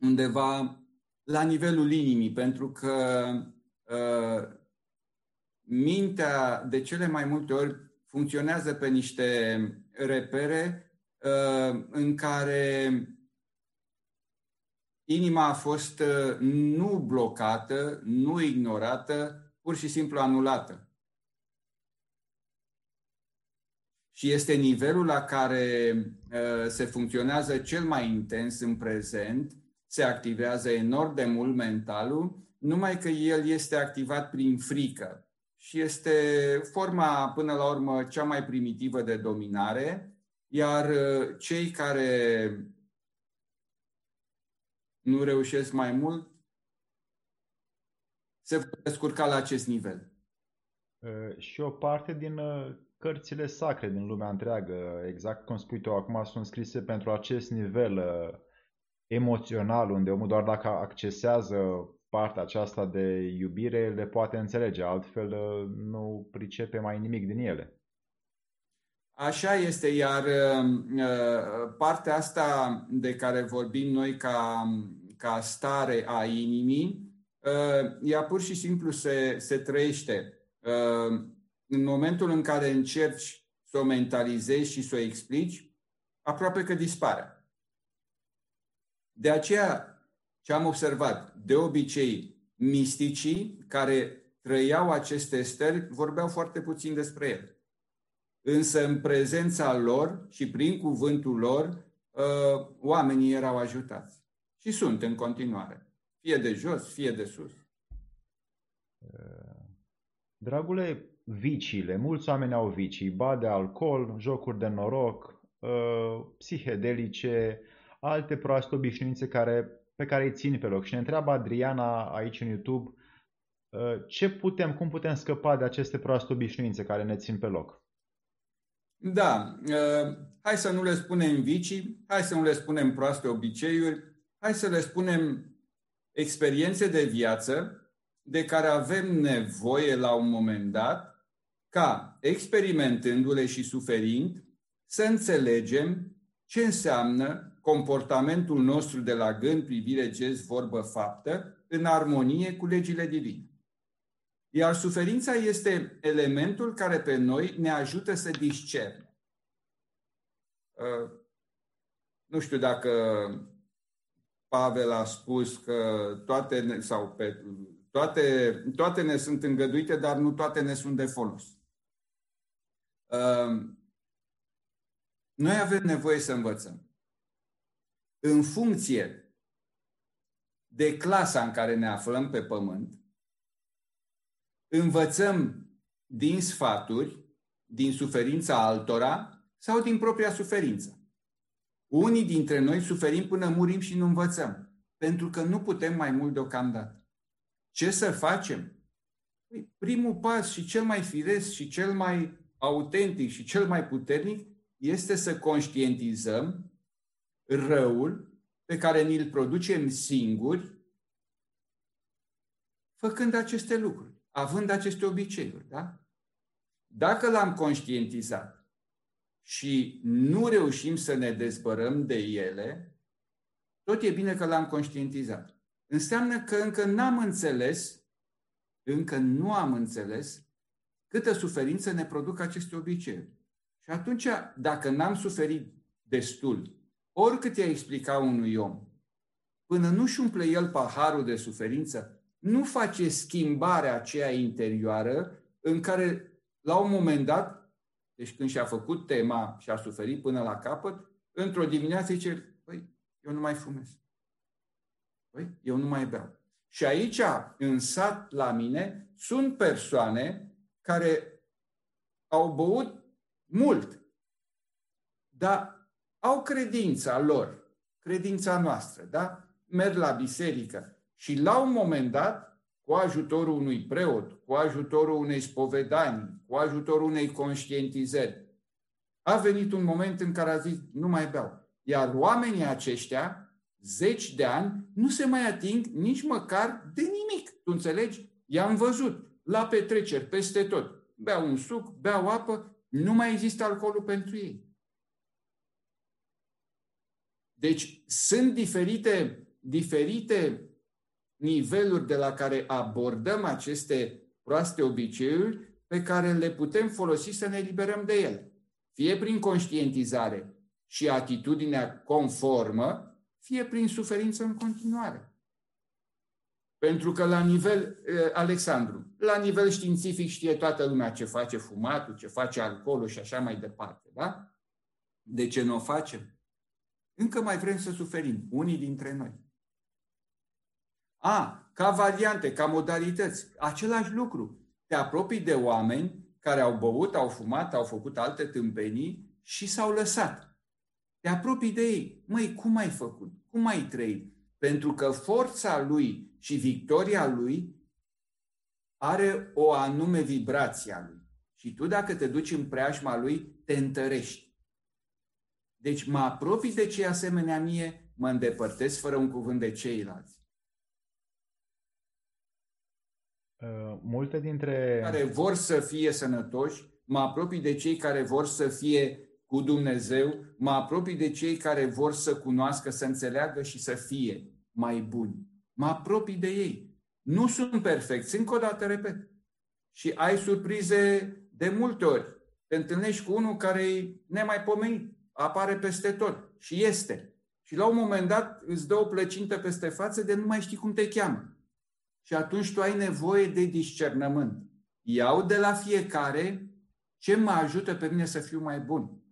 undeva la nivelul inimii, pentru că uh, mintea de cele mai multe ori funcționează pe niște repere uh, în care inima a fost uh, nu blocată, nu ignorată, pur și simplu anulată. și este nivelul la care uh, se funcționează cel mai intens în prezent, se activează enorm de mult mentalul, numai că el este activat prin frică și este forma, până la urmă, cea mai primitivă de dominare, iar uh, cei care nu reușesc mai mult se pot descurca la acest nivel. Uh, și o parte din cărțile sacre din lumea întreagă, exact cum spui tu acum, sunt scrise pentru acest nivel uh, emoțional, unde omul doar dacă accesează partea aceasta de iubire le poate înțelege, altfel uh, nu pricepe mai nimic din ele. Așa este, iar uh, partea asta de care vorbim noi ca, ca stare a inimii, ea pur și simplu se, se trăiește în momentul în care încerci să o mentalizezi și să o explici, aproape că dispare. De aceea, ce am observat, de obicei, misticii care trăiau aceste stări vorbeau foarte puțin despre ele. însă în prezența lor și prin cuvântul lor, uh, oamenii erau ajutați. Și sunt în continuare. Fie de jos, fie de sus. Dragule, viciile. Mulți oameni au vicii. Ba de alcool, jocuri de noroc, uh, psihedelice, alte proaste obișnuințe care, pe care îi țin pe loc. Și ne întreabă Adriana aici în YouTube uh, ce putem, cum putem scăpa de aceste proaste obișnuințe care ne țin pe loc. Da, uh, hai să nu le spunem vicii, hai să nu le spunem proaste obiceiuri, hai să le spunem experiențe de viață de care avem nevoie la un moment dat ca, experimentându-le și suferind, să înțelegem ce înseamnă comportamentul nostru de la gând, privire, gest, vorbă, faptă, în armonie cu legile divine. Iar suferința este elementul care pe noi ne ajută să discerne. Uh, nu știu dacă Pavel a spus că toate, sau pe, toate, toate ne sunt îngăduite, dar nu toate ne sunt de folos. Uh, noi avem nevoie să învățăm. În funcție de clasa în care ne aflăm pe pământ, învățăm din sfaturi, din suferința altora sau din propria suferință. Unii dintre noi suferim până murim și nu învățăm, pentru că nu putem mai mult deocamdată. Ce să facem? Păi, primul pas și cel mai firesc și cel mai autentic și cel mai puternic este să conștientizăm răul pe care ni-l producem singuri făcând aceste lucruri având aceste obiceiuri. Da? Dacă l-am conștientizat și nu reușim să ne dezbărăm de ele, tot e bine că l-am conștientizat. Înseamnă că încă n-am înțeles, încă nu am înțeles câtă suferință ne produc aceste obiceiuri. Și atunci, dacă n-am suferit destul, oricât i-a explica unui om, până nu-și umple el paharul de suferință, nu face schimbarea aceea interioară în care, la un moment dat, deci când și-a făcut tema și a suferit până la capăt, într-o dimineață zice, păi, eu nu mai fumez. Păi, eu nu mai beau. Și aici, în sat la mine, sunt persoane care au băut mult, dar au credința lor, credința noastră, da? Merg la biserică, și la un moment dat, cu ajutorul unui preot, cu ajutorul unei spovedanii, cu ajutorul unei conștientizări, a venit un moment în care a zis, nu mai beau. Iar oamenii aceștia, zeci de ani, nu se mai ating nici măcar de nimic. Tu înțelegi? I-am văzut la petreceri, peste tot. Beau un suc, beau apă, nu mai există alcoolul pentru ei. Deci sunt diferite, diferite niveluri de la care abordăm aceste proaste obiceiuri pe care le putem folosi să ne liberăm de ele. Fie prin conștientizare și atitudinea conformă, fie prin suferință în continuare. Pentru că la nivel, eh, Alexandru, la nivel științific știe toată lumea ce face fumatul, ce face alcoolul și așa mai departe, da? De ce nu o facem? Încă mai vrem să suferim, unii dintre noi. A, ca variante, ca modalități, același lucru. Te apropii de oameni care au băut, au fumat, au făcut alte tâmpenii și s-au lăsat. Te apropii de ei. Măi, cum ai făcut? Cum ai trăit? Pentru că forța lui și victoria lui are o anume vibrație a lui. Și tu dacă te duci în preajma lui, te întărești. Deci mă apropii de cei asemenea mie, mă îndepărtez fără un cuvânt de ceilalți. Uh, multe dintre... Care vor să fie sănătoși, mă apropii de cei care vor să fie cu Dumnezeu, mă apropii de cei care vor să cunoască, să înțeleagă și să fie mai buni. Mă apropii de ei. Nu sunt perfecți, încă o dată repet. Și ai surprize de multe ori. Te întâlnești cu unul care e nemaipomenit, apare peste tot și este. Și la un moment dat îți dă o plăcintă peste față de nu mai știi cum te cheamă și atunci tu ai nevoie de discernământ. Iau de la fiecare ce mă ajută pe mine să fiu mai bun.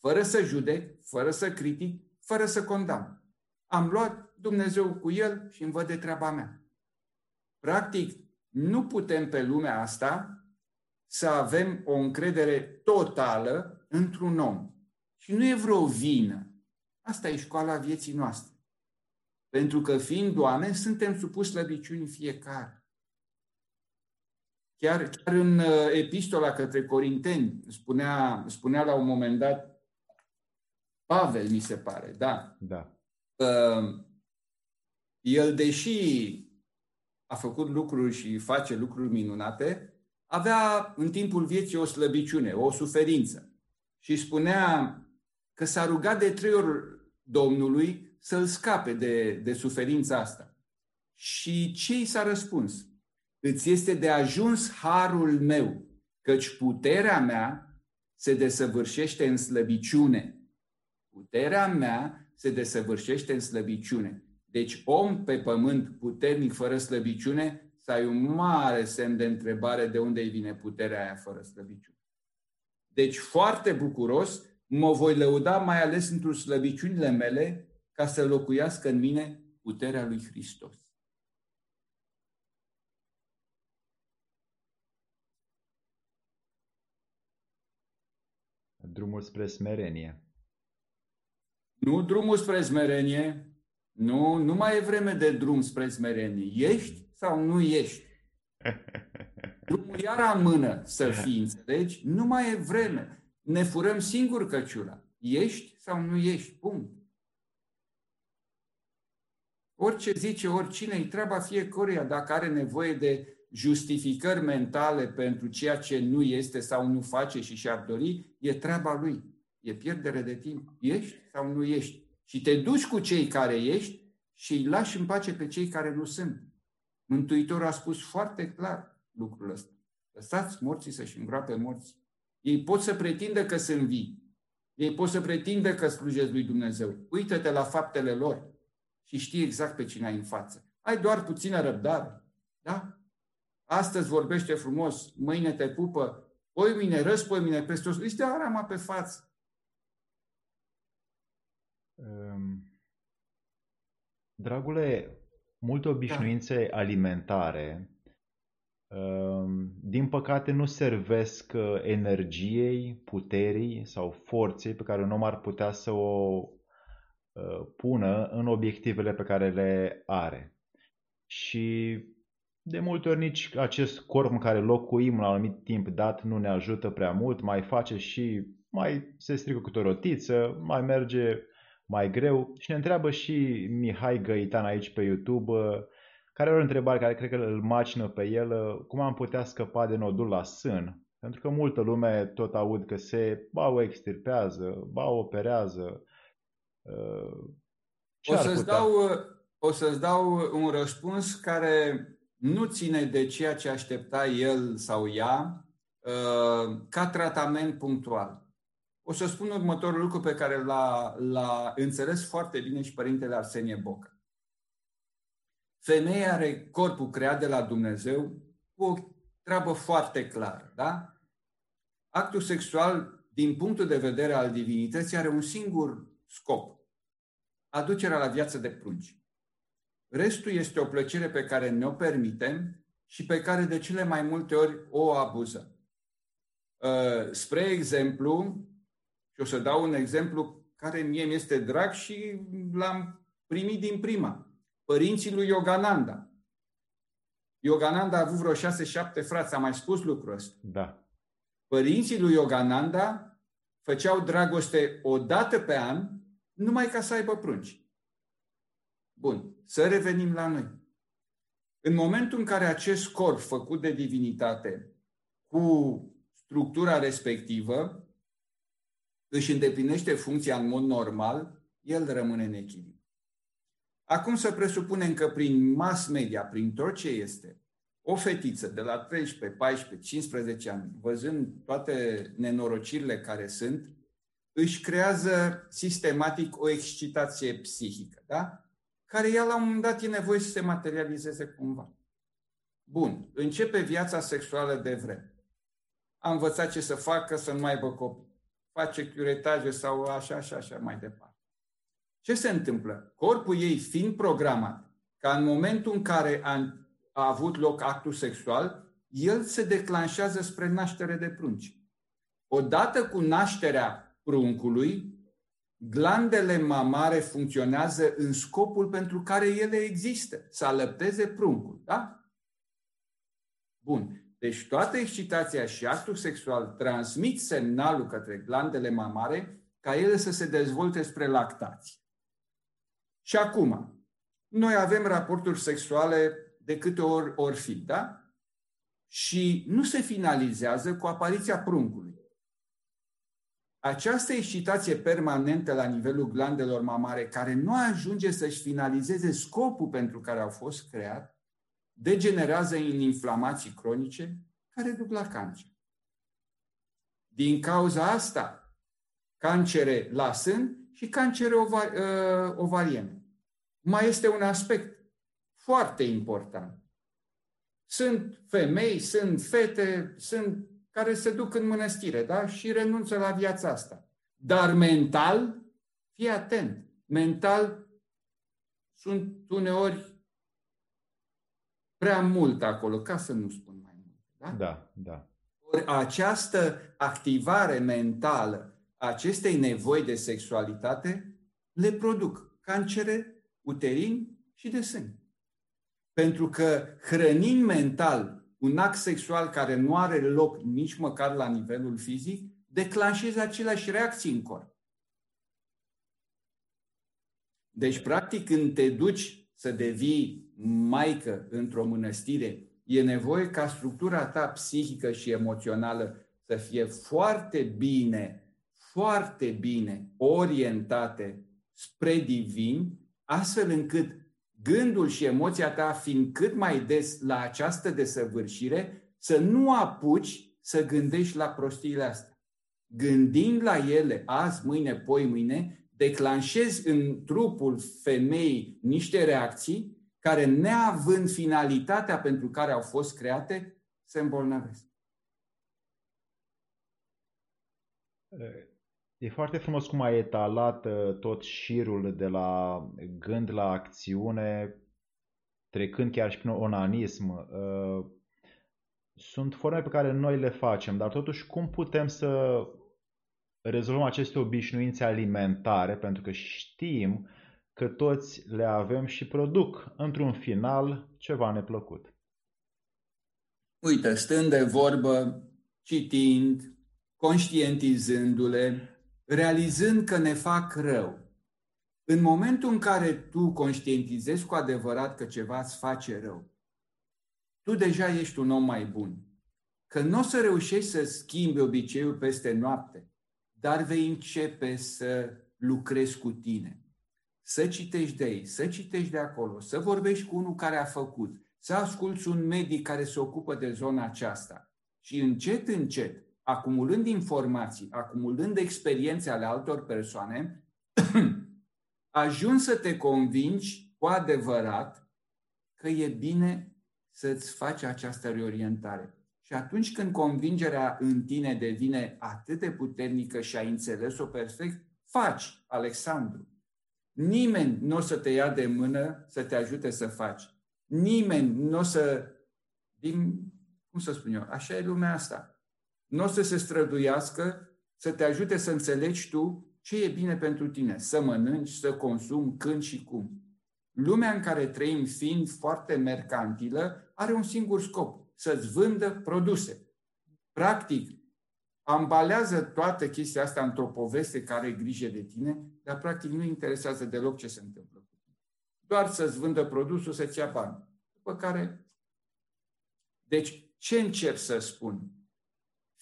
Fără să judec, fără să critic, fără să condamn. Am luat Dumnezeu cu el și îmi văd de treaba mea. Practic, nu putem pe lumea asta să avem o încredere totală într-un om. Și nu e vreo vină. Asta e școala vieții noastre. Pentru că fiind oameni, suntem supuși slăbiciunii fiecare. Chiar, chiar în uh, epistola către Corinteni spunea, spunea la un moment dat Pavel, mi se pare, da. da. Uh, el, deși a făcut lucruri și face lucruri minunate, avea în timpul vieții o slăbiciune, o suferință. Și spunea că s-a rugat de trei ori Domnului să-l scape de, de suferința asta. Și ce i s-a răspuns? Îți este de ajuns harul meu, căci puterea mea se desăvârșește în slăbiciune. Puterea mea se desăvârșește în slăbiciune. Deci om pe pământ puternic fără slăbiciune, să ai un mare semn de întrebare de unde îi vine puterea aia fără slăbiciune. Deci foarte bucuros mă voi lăuda mai ales într slăbiciunile mele ca să locuiască în mine puterea lui Hristos. Drumul spre smerenie. Nu drumul spre smerenie, nu, nu mai e vreme de drum spre smerenie. Ești sau nu ești? [LAUGHS] Drumul iar amână să fii, înțelegi? Nu mai e vreme. Ne furăm singur căciula. Ești sau nu ești? Punct. Orice zice oricine, e treaba fiecăruia dacă are nevoie de justificări mentale pentru ceea ce nu este sau nu face și și-ar dori, e treaba lui. E pierdere de timp. Ești sau nu ești? Și te duci cu cei care ești și îi lași în pace pe cei care nu sunt. Mântuitorul a spus foarte clar lucrul ăsta. Lăsați morții să-și îngroape morții. Ei pot să pretindă că sunt vii. Ei pot să pretindă că slujesc lui Dumnezeu. Uită-te la faptele lor și știi exact pe cine ai în față. Ai doar puțină răbdare. Da? Astăzi vorbește frumos, mâine te pupă, poi mine răspoi mine peste o... Îți dă arama pe față. Um, dragule, multe obișnuințe da. alimentare, um, din păcate, nu servesc uh, energiei, puterii sau forței pe care un om ar putea să o uh, pună în obiectivele pe care le are. Și de multe ori nici acest corp în care locuim la un anumit timp dat nu ne ajută prea mult, mai face și mai se strică cu o rotiță, mai merge mai greu. Și ne întreabă și Mihai Găitan aici pe YouTube, care are o întrebare care cred că îl macină pe el, cum am putea scăpa de nodul la sân? Pentru că multă lume tot aud că se ba o extirpează, ba o operează. Ce o să-ți, dau, o să-ți dau un răspuns care nu ține de ceea ce aștepta el sau ea uh, ca tratament punctual. O să spun următorul lucru pe care l-a, l-a înțeles foarte bine și Părintele Arsenie Bocă. Femeia are corpul creat de la Dumnezeu cu o treabă foarte clară, da? Actul sexual, din punctul de vedere al divinității, are un singur scop. Aducerea la viață de prunci. Restul este o plăcere pe care ne-o permitem și pe care de cele mai multe ori o abuzăm. Uh, spre exemplu, și o să dau un exemplu care mie mi este drag și l-am primit din prima. Părinții lui Yogananda. Yogananda a avut vreo șase-șapte frați, am mai spus lucrul ăsta. Da. Părinții lui Yogananda făceau dragoste o dată pe an, numai ca să aibă prunci. Bun, să revenim la noi. În momentul în care acest corp făcut de divinitate cu structura respectivă își îndeplinește funcția în mod normal, el rămâne în echilibru. Acum să presupunem că prin mass media, prin tot ce este, o fetiță de la 13, 14, 15 ani, văzând toate nenorocirile care sunt, își creează sistematic o excitație psihică. Da? care ea la un moment dat e nevoie să se materializeze cumva. Bun, începe viața sexuală de vreme. a învățat ce să facă să nu mai aibă copii. Face curetaje sau așa, așa, așa, mai departe. Ce se întâmplă? Corpul ei fiind programat ca în momentul în care a, a avut loc actul sexual, el se declanșează spre naștere de prunci. Odată cu nașterea pruncului, glandele mamare funcționează în scopul pentru care ele există, să alăpteze pruncul. Da? Bun. Deci toată excitația și actul sexual transmit semnalul către glandele mamare ca ele să se dezvolte spre lactație. Și acum, noi avem raporturi sexuale de câte ori ori fi, da? Și nu se finalizează cu apariția pruncului. Această excitație permanentă la nivelul glandelor mamare, care nu ajunge să-și finalizeze scopul pentru care au fost creat, degenerează în inflamații cronice care duc la cancer. Din cauza asta, cancere la sân și cancere ovar- uh, ovariene. Mai este un aspect foarte important. Sunt femei, sunt fete, sunt care se duc în mănăstire, da? Și renunță la viața asta. Dar mental, fii atent, mental sunt uneori prea mult acolo, ca să nu spun mai mult. Da? Da, da. Ori această activare mentală, acestei nevoi de sexualitate, le produc cancere uterin și de sân. Pentru că hrănind mental un act sexual care nu are loc nici măcar la nivelul fizic, declanșezi aceleași reacții în corp. Deci, practic, când te duci să devii maică într-o mănăstire, e nevoie ca structura ta psihică și emoțională să fie foarte bine, foarte bine orientate spre divin, astfel încât gândul și emoția ta fiind cât mai des la această desăvârșire, să nu apuci să gândești la prostiile astea. Gândind la ele azi, mâine, poi, mâine, declanșezi în trupul femeii niște reacții care, neavând finalitatea pentru care au fost create, se îmbolnăvesc. E foarte frumos cum ai etalat uh, tot șirul de la gând la acțiune, trecând chiar și prin onanism. Uh, sunt forme pe care noi le facem, dar totuși cum putem să rezolvăm aceste obișnuințe alimentare, pentru că știm că toți le avem și produc, într-un final, ceva neplăcut. Uite, stând de vorbă, citind, conștientizându-le, realizând că ne fac rău. În momentul în care tu conștientizezi cu adevărat că ceva îți face rău, tu deja ești un om mai bun. Că nu o să reușești să schimbi obiceiul peste noapte, dar vei începe să lucrezi cu tine. Să citești de ei, să citești de acolo, să vorbești cu unul care a făcut, să asculți un medic care se ocupă de zona aceasta. Și încet, încet, acumulând informații, acumulând experiențe ale altor persoane, [CLEARS THROAT] ajungi să te convingi cu adevărat că e bine să-ți faci această reorientare. Și atunci când convingerea în tine devine atât de puternică și ai înțeles-o perfect, faci, Alexandru. Nimeni nu o să te ia de mână să te ajute să faci. Nimeni nu o să, din, cum să spun eu, așa e lumea asta nu o să se străduiască să te ajute să înțelegi tu ce e bine pentru tine, să mănânci, să consumi, când și cum. Lumea în care trăim, fiind foarte mercantilă, are un singur scop, să-ți vândă produse. Practic, ambalează toată chestia asta într-o poveste care are grijă de tine, dar practic nu interesează deloc ce se întâmplă cu tine. Doar să-ți vândă produsul, să-ți ia bani. După care... Deci, ce încerc să spun?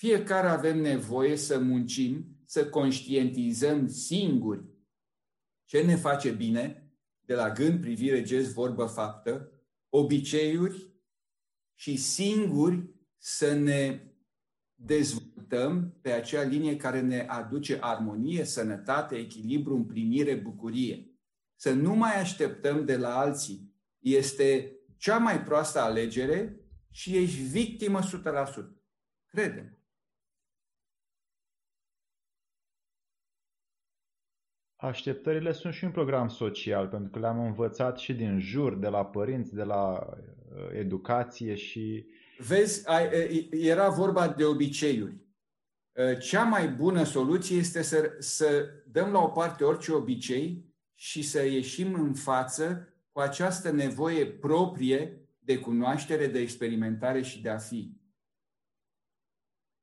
Fiecare avem nevoie să muncim, să conștientizăm singuri ce ne face bine, de la gând, privire, gest, vorbă, faptă, obiceiuri și singuri să ne dezvoltăm pe acea linie care ne aduce armonie, sănătate, echilibru, împlinire, bucurie. Să nu mai așteptăm de la alții. Este cea mai proastă alegere și ești victimă 100%. Credem. Așteptările sunt și un program social, pentru că le-am învățat și din jur, de la părinți, de la uh, educație și... Vezi, era vorba de obiceiuri. Uh, cea mai bună soluție este să, să dăm la o parte orice obicei și să ieșim în față cu această nevoie proprie de cunoaștere, de experimentare și de a fi.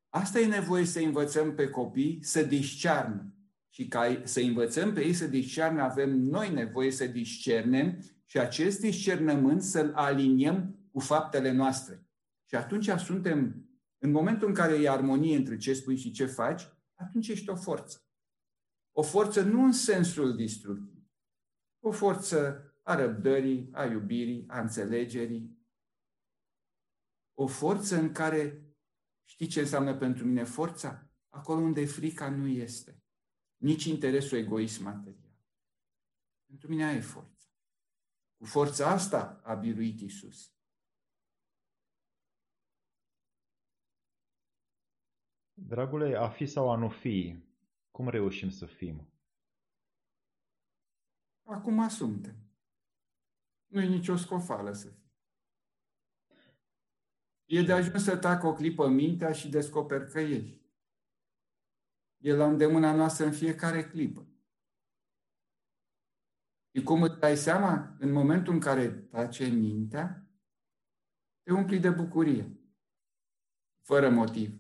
Asta e nevoie să învățăm pe copii să discearnă. Și ca să învățăm pe ei să discearnă, avem noi nevoie să discernem și acest discernământ să-l aliniem cu faptele noastre. Și atunci suntem, în momentul în care e armonie între ce spui și ce faci, atunci ești o forță. O forță nu în sensul destructiv, o forță a răbdării, a iubirii, a înțelegerii. O forță în care, știi ce înseamnă pentru mine forța? Acolo unde frica nu este. Nici interesul egoist material. Pentru mine aia e forța. Cu forța asta a biruit Isus. Dragule, a fi sau a nu fi, cum reușim să fim? Acum suntem. Nu e nicio scofală să fie. E de ajuns să tacă o clipă mintea și descoperi că ești. E la îndemâna noastră în fiecare clipă. Și cum îți dai seama? În momentul în care tace mintea, te umpli de bucurie, fără motiv.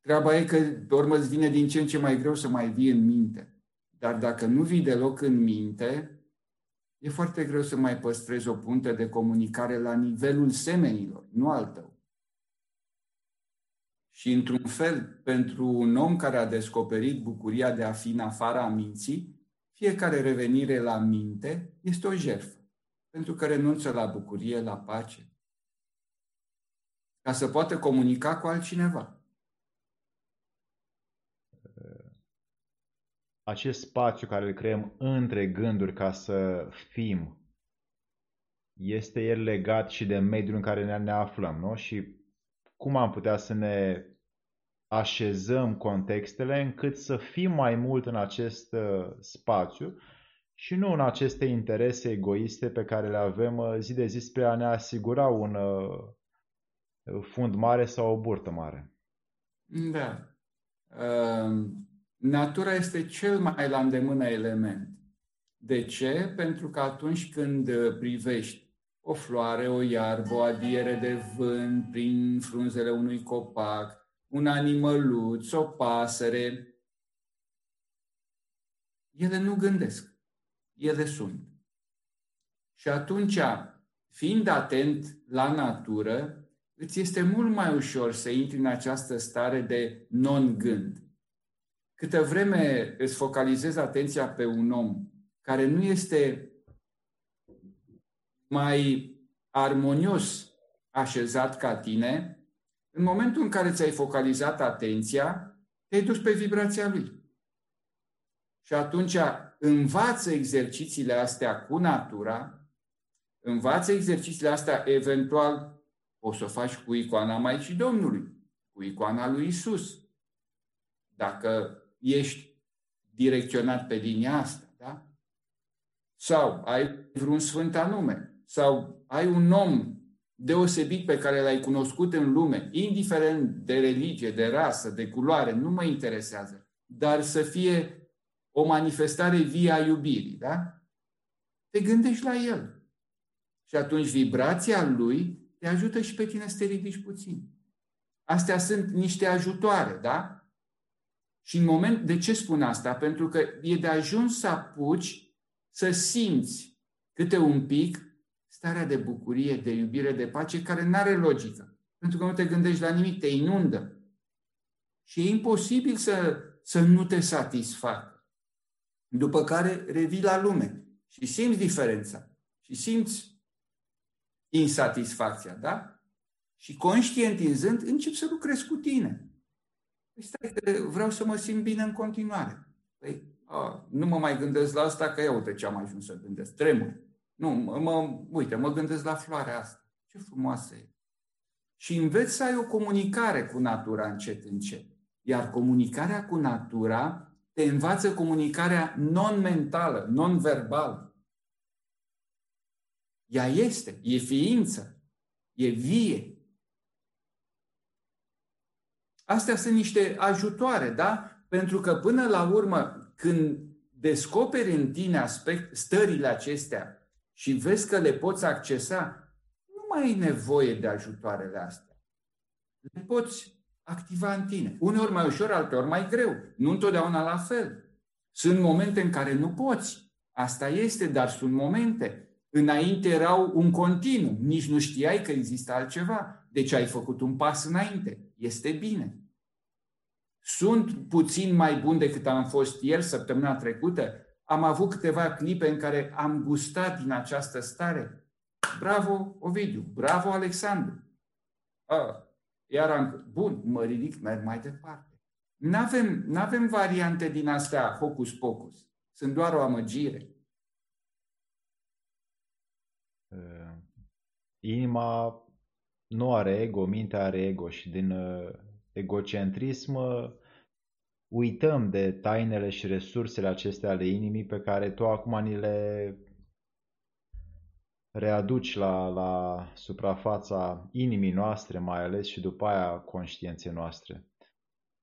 Treaba e că, de urmă, îți vine din ce în ce mai greu să mai vii în minte. Dar dacă nu vii deloc în minte, e foarte greu să mai păstrezi o punte de comunicare la nivelul semenilor, nu al tău. Și, într-un fel, pentru un om care a descoperit bucuria de a fi în afara minții, fiecare revenire la minte este o jertfă, pentru că renunță la bucurie, la pace, ca să poată comunica cu altcineva. acest spațiu care îl creăm între gânduri ca să fim, este el legat și de mediul în care ne, ne aflăm, nu? Și cum am putea să ne așezăm contextele încât să fim mai mult în acest uh, spațiu și nu în aceste interese egoiste pe care le avem uh, zi de zi spre a ne asigura un uh, fund mare sau o burtă mare. Da. Uh, natura este cel mai la îndemână element. De ce? Pentru că atunci când uh, privești o floare, o iarbă, o adiere de vânt prin frunzele unui copac, un animăluț, o pasăre, ele nu gândesc, ele sunt. Și atunci, fiind atent la natură, îți este mult mai ușor să intri în această stare de non-gând. Câtă vreme îți focalizezi atenția pe un om care nu este mai armonios așezat ca tine, în momentul în care ți-ai focalizat atenția, te-ai dus pe vibrația lui. Și atunci învață exercițiile astea cu natura, învață exercițiile astea, eventual o să o faci cu icoana Maicii Domnului, cu icoana lui Isus. Dacă ești direcționat pe linia asta, da? Sau ai vreun sfânt anume, sau ai un om deosebit pe care l-ai cunoscut în lume, indiferent de religie, de rasă, de culoare, nu mă interesează, dar să fie o manifestare vie a iubirii, da? Te gândești la el. Și atunci vibrația lui te ajută și pe tine să te ridici puțin. Astea sunt niște ajutoare, da? Și în moment, de ce spun asta? Pentru că e de ajuns să apuci să simți câte un pic starea de bucurie, de iubire, de pace, care nu are logică. Pentru că nu te gândești la nimic, te inundă. Și e imposibil să, să nu te satisfacă. După care revii la lume și simți diferența. Și simți insatisfacția, da? Și conștientizând, începi să lucrezi cu tine. Păi stai că vreau să mă simt bine în continuare. Păi, a, nu mă mai gândesc la asta, că ia uite ce am ajuns să gândesc. Tremur. Nu, mă, uite, mă gândesc la floarea asta. Ce frumoasă e. Și înveți să ai o comunicare cu natura încet, încet. Iar comunicarea cu natura te te învață comunicarea non-mentală, non-verbală. Ea este, e ființă, e vie. Astea sunt niște ajutoare, da? Pentru că până la urmă, când descoperi în tine aspect, stările acestea și vezi că le poți accesa, nu mai ai nevoie de ajutoarele astea. Le poți activa în tine. Uneori mai ușor, alteori mai greu. Nu întotdeauna la fel. Sunt momente în care nu poți. Asta este, dar sunt momente. Înainte erau un continuu. Nici nu știai că există altceva. Deci ai făcut un pas înainte. Este bine. Sunt puțin mai bun decât am fost ieri, săptămâna trecută. Am avut câteva clipe în care am gustat din această stare. Bravo, Ovidiu! Bravo, Alexandru! Ah, iar am, bun, mă ridic, merg mai departe. Nu avem, n-avem variante din astea hocus-pocus. Sunt doar o amăgire. Uh, inima nu are ego, mintea are ego și din uh, egocentrism uh, uităm de tainele și resursele acestea ale inimii pe care tu acum ni le readuci la, la suprafața inimii noastre mai ales și după aia conștiinței noastre.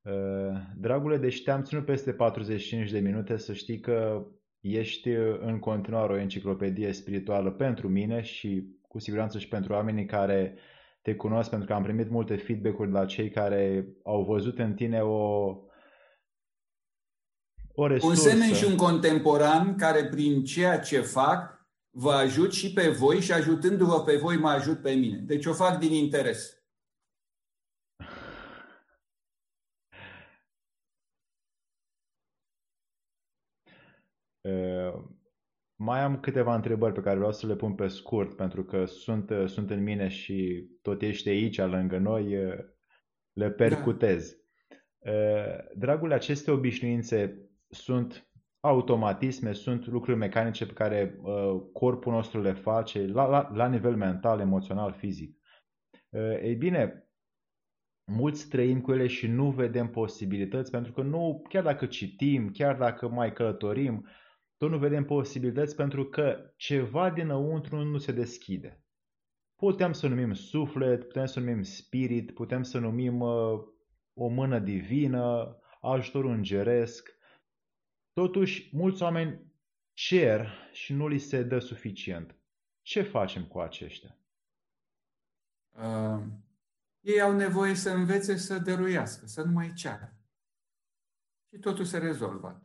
Uh, dragule, deci te-am ținut peste 45 de minute să știi că ești în continuare o enciclopedie spirituală pentru mine și cu siguranță și pentru oamenii care te cunosc, pentru că am primit multe feedback-uri de la cei care au văzut în tine o, o resursă. Un semen și un contemporan care prin ceea ce fac vă ajut și pe voi și ajutându-vă pe voi mă ajut pe mine. Deci o fac din interes. [LAUGHS] Uh, mai am câteva întrebări pe care vreau să le pun pe scurt, pentru că sunt, uh, sunt în mine și tot ești aici lângă noi, uh, le percutez. Da. Dragule, aceste obișnuințe sunt automatisme, sunt lucruri mecanice pe care uh, corpul nostru le face la, la, la nivel mental, emoțional, fizic. Uh, ei bine, mulți trăim cu ele și nu vedem posibilități pentru că nu, chiar dacă citim, chiar dacă mai călătorim, tot nu vedem posibilități pentru că ceva dinăuntru nu se deschide. Putem să numim suflet, putem să numim spirit, putem să numim uh, o mână divină, ajutor îngeresc, Totuși, mulți oameni cer și nu li se dă suficient. Ce facem cu aceștia? Uh, ei au nevoie să învețe să dăruiască, să nu mai ceară. Și totul se rezolvă.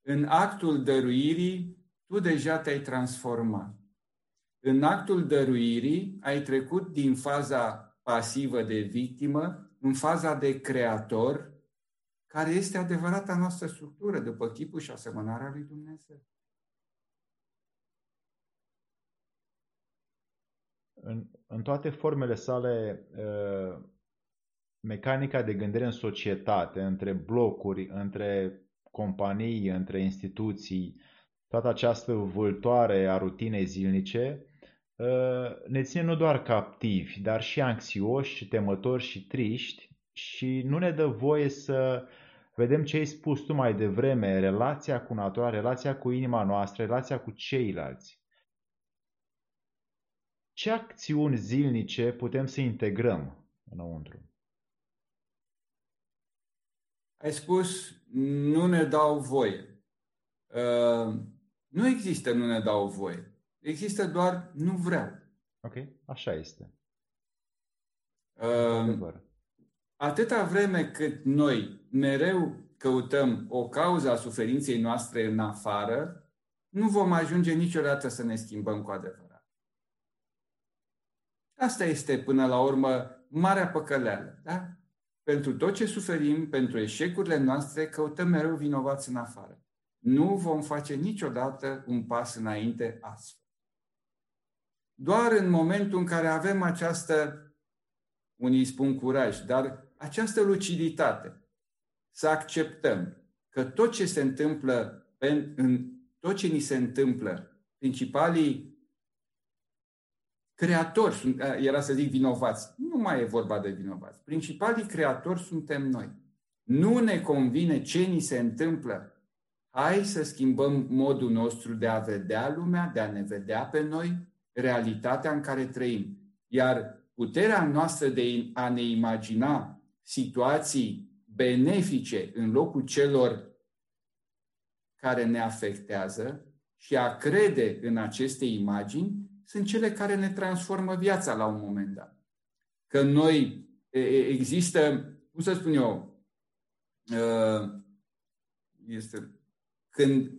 În actul dăruirii, tu deja te-ai transformat. În actul dăruirii, ai trecut din faza pasivă de victimă în faza de creator care este adevărata noastră structură după chipul și asemănarea lui Dumnezeu. În, în toate formele sale, uh, mecanica de gândire în societate, între blocuri, între companii, între instituții, toată această vâltoare a rutinei zilnice, uh, ne ține nu doar captivi, dar și anxioși, temători și triști și nu ne dă voie să vedem ce ai spus tu mai devreme, relația cu natura, relația cu inima noastră, relația cu ceilalți. Ce acțiuni zilnice putem să integrăm înăuntru? Ai spus, nu ne dau voie. Uh, nu există nu ne dau voie. Există doar nu vreau. Ok, așa este. Uh, atâta vreme cât noi mereu căutăm o cauză a suferinței noastre în afară, nu vom ajunge niciodată să ne schimbăm cu adevărat. Asta este, până la urmă, marea păcăleală. Da? Pentru tot ce suferim, pentru eșecurile noastre, căutăm mereu vinovați în afară. Nu vom face niciodată un pas înainte astfel. Doar în momentul în care avem această, unii spun curaj, dar această luciditate, să acceptăm că tot ce se întâmplă, în tot ce ni se întâmplă, principalii creatori, era să zic vinovați, nu mai e vorba de vinovați, principalii creatori suntem noi. nu ne convine ce ni se întâmplă, hai să schimbăm modul nostru de a vedea lumea, de a ne vedea pe noi, realitatea în care trăim. Iar puterea noastră de a ne imagina situații benefice în locul celor care ne afectează și a crede în aceste imagini sunt cele care ne transformă viața la un moment dat. Că noi există, cum să spun eu, este când,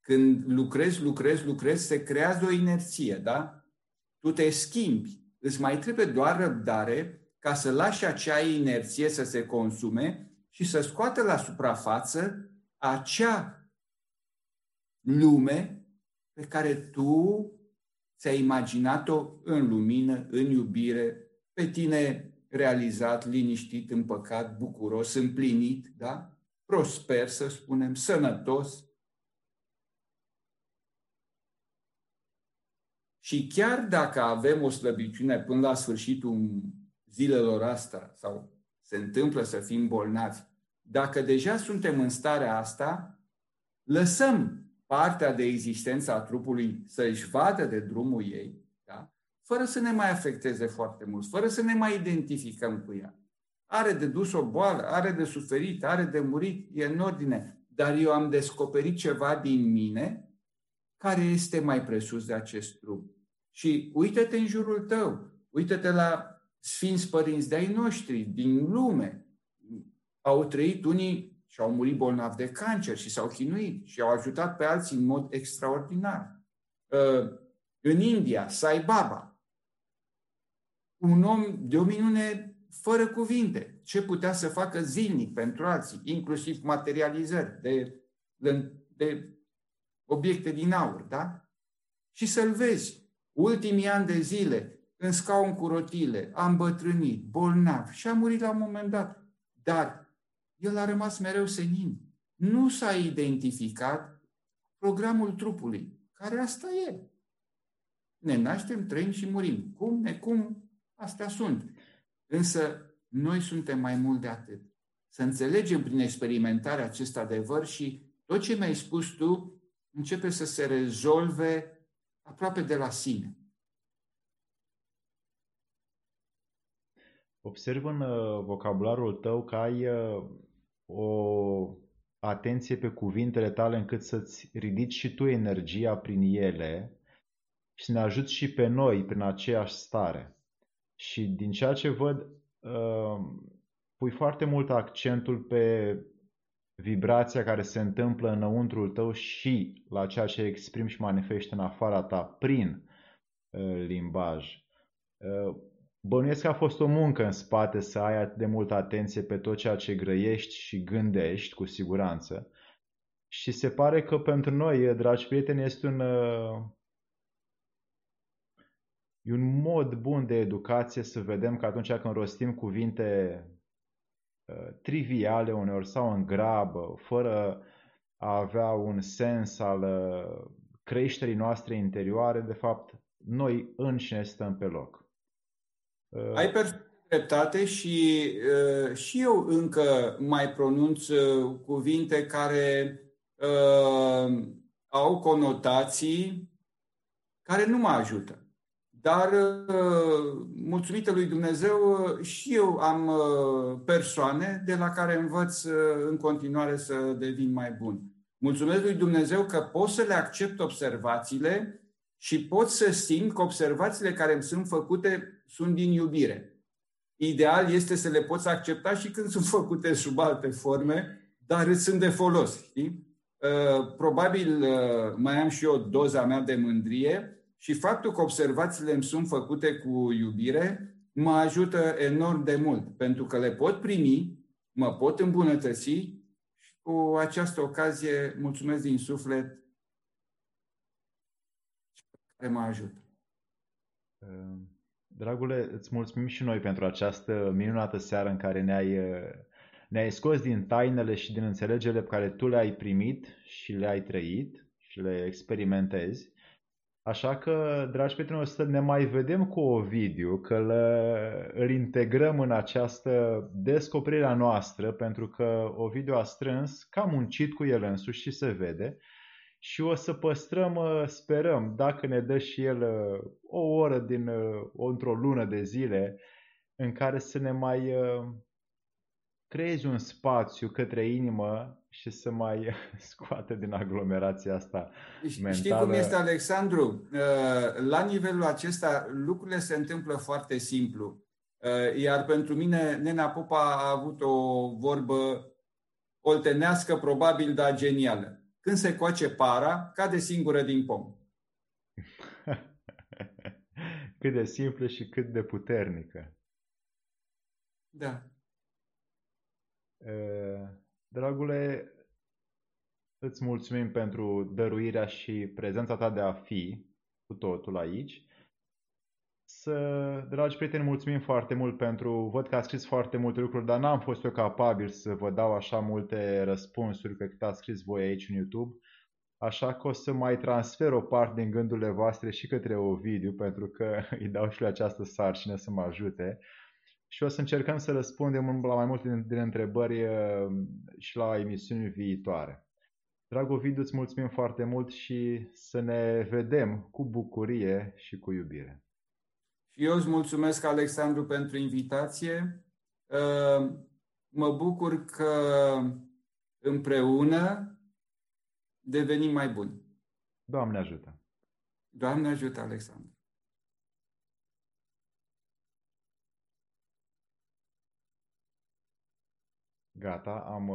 când lucrezi, lucrezi, lucrezi, se creează o inerție, da? Tu te schimbi. Îți mai trebuie doar răbdare ca să lași acea inerție să se consume și să scoată la suprafață acea lume pe care tu ți-ai imaginat-o în lumină, în iubire, pe tine realizat, liniștit, împăcat, bucuros, împlinit, da? prosper, să spunem, sănătos. Și chiar dacă avem o slăbiciune până la sfârșitul zilelor astea sau se întâmplă să fim bolnavi, dacă deja suntem în starea asta, lăsăm partea de existență a trupului să-și vadă de drumul ei, da? fără să ne mai afecteze foarte mult, fără să ne mai identificăm cu ea. Are de dus o boală, are de suferit, are de murit, e în ordine. Dar eu am descoperit ceva din mine care este mai presus de acest trup. Și uită-te în jurul tău, uită-te la sfinți părinți de-ai noștri, din lume. Au trăit unii și au murit bolnavi de cancer și s-au chinuit și au ajutat pe alții în mod extraordinar. Uh, în India, Sai Baba, un om de o minune fără cuvinte, ce putea să facă zilnic pentru alții, inclusiv materializări de, de, de obiecte din aur, da? Și să-l vezi, ultimii ani de zile, în scaun cu rotile, a îmbătrânit, bolnav și a murit la un moment dat. Dar el a rămas mereu senin. Nu s-a identificat programul trupului, care asta e. Ne naștem, trăim și murim. Cum, necum, astea sunt. Însă noi suntem mai mult de atât. Să înțelegem prin experimentarea acest adevăr și tot ce mi-ai spus tu începe să se rezolve aproape de la sine. Observ în uh, vocabularul tău că ai uh, o atenție pe cuvintele tale încât să-ți ridici și tu energia prin ele și să ne ajuți și pe noi prin aceeași stare. Și din ceea ce văd, uh, pui foarte mult accentul pe vibrația care se întâmplă înăuntrul tău și la ceea ce exprimi și manifesti în afara ta prin uh, limbaj. Uh, bănuiesc că a fost o muncă în spate să ai atât de multă atenție pe tot ceea ce grăiești și gândești, cu siguranță. Și se pare că pentru noi, dragi prieteni, este un, E un mod bun de educație să vedem că atunci când rostim cuvinte uh, triviale uneori sau în grabă, fără a avea un sens al uh, creșterii noastre interioare, de fapt, noi înșine stăm pe loc. Uh, Ai dreptate și, și eu încă mai pronunț cuvinte care uh, au conotații care nu mă ajută. Dar, uh, mulțumită lui Dumnezeu, uh, și eu am uh, persoane de la care învăț în continuare să devin mai bun. Mulțumesc lui Dumnezeu că pot să le accept observațiile și pot să simt că observațiile care îmi sunt făcute sunt din iubire. Ideal este să le poți accepta și când sunt [LAUGHS] făcute sub alte forme, dar îți sunt de folos. Știi? Probabil mai am și eu doza mea de mândrie, și faptul că observațiile îmi sunt făcute cu iubire mă ajută enorm de mult, pentru că le pot primi, mă pot îmbunătăți și cu această ocazie mulțumesc din suflet care mă ajută. Ehm, dragule, îți mulțumim și noi pentru această minunată seară în care ne-ai, ne-ai scos din tainele și din înțelegerile pe care tu le-ai primit și le-ai trăit și le experimentezi Așa că, dragi prieteni, o să ne mai vedem cu Ovidiu, că le, îl integrăm în această descoperire a noastră, pentru că Ovidiu a strâns, cam muncit cu el însuși și se vede, și o să păstrăm, uh, sperăm, dacă ne dă și el uh, o oră din, uh, într-o lună de zile, în care să ne mai creezi un spațiu către inimă și să mai [LAUGHS] scoate din aglomerația asta mentală. Știi cum este, Alexandru? La nivelul acesta, lucrurile se întâmplă foarte simplu. Iar pentru mine, Nena Popa a avut o vorbă oltenească, probabil, dar genială. Când se coace para, cade singură din pom. [LAUGHS] cât de simplă și cât de puternică. Da. Dragule, îți mulțumim pentru dăruirea și prezența ta de a fi cu totul aici. Să, dragi prieteni, mulțumim foarte mult pentru... Văd că ați scris foarte multe lucruri, dar n-am fost eu capabil să vă dau așa multe răspunsuri pe cât ați scris voi aici în YouTube. Așa că o să mai transfer o parte din gândurile voastre și către Ovidiu, pentru că [LAUGHS] îi dau și lui această sarcină să mă ajute. Și o să încercăm să răspundem la mai multe din, din întrebări uh, și la emisiuni viitoare. Drag Ovidiu, îți mulțumim foarte mult și să ne vedem cu bucurie și cu iubire. Și eu îți mulțumesc, Alexandru, pentru invitație. Uh, mă bucur că împreună devenim mai buni. Doamne ajută! Doamne ajută, Alexandru! Gata, am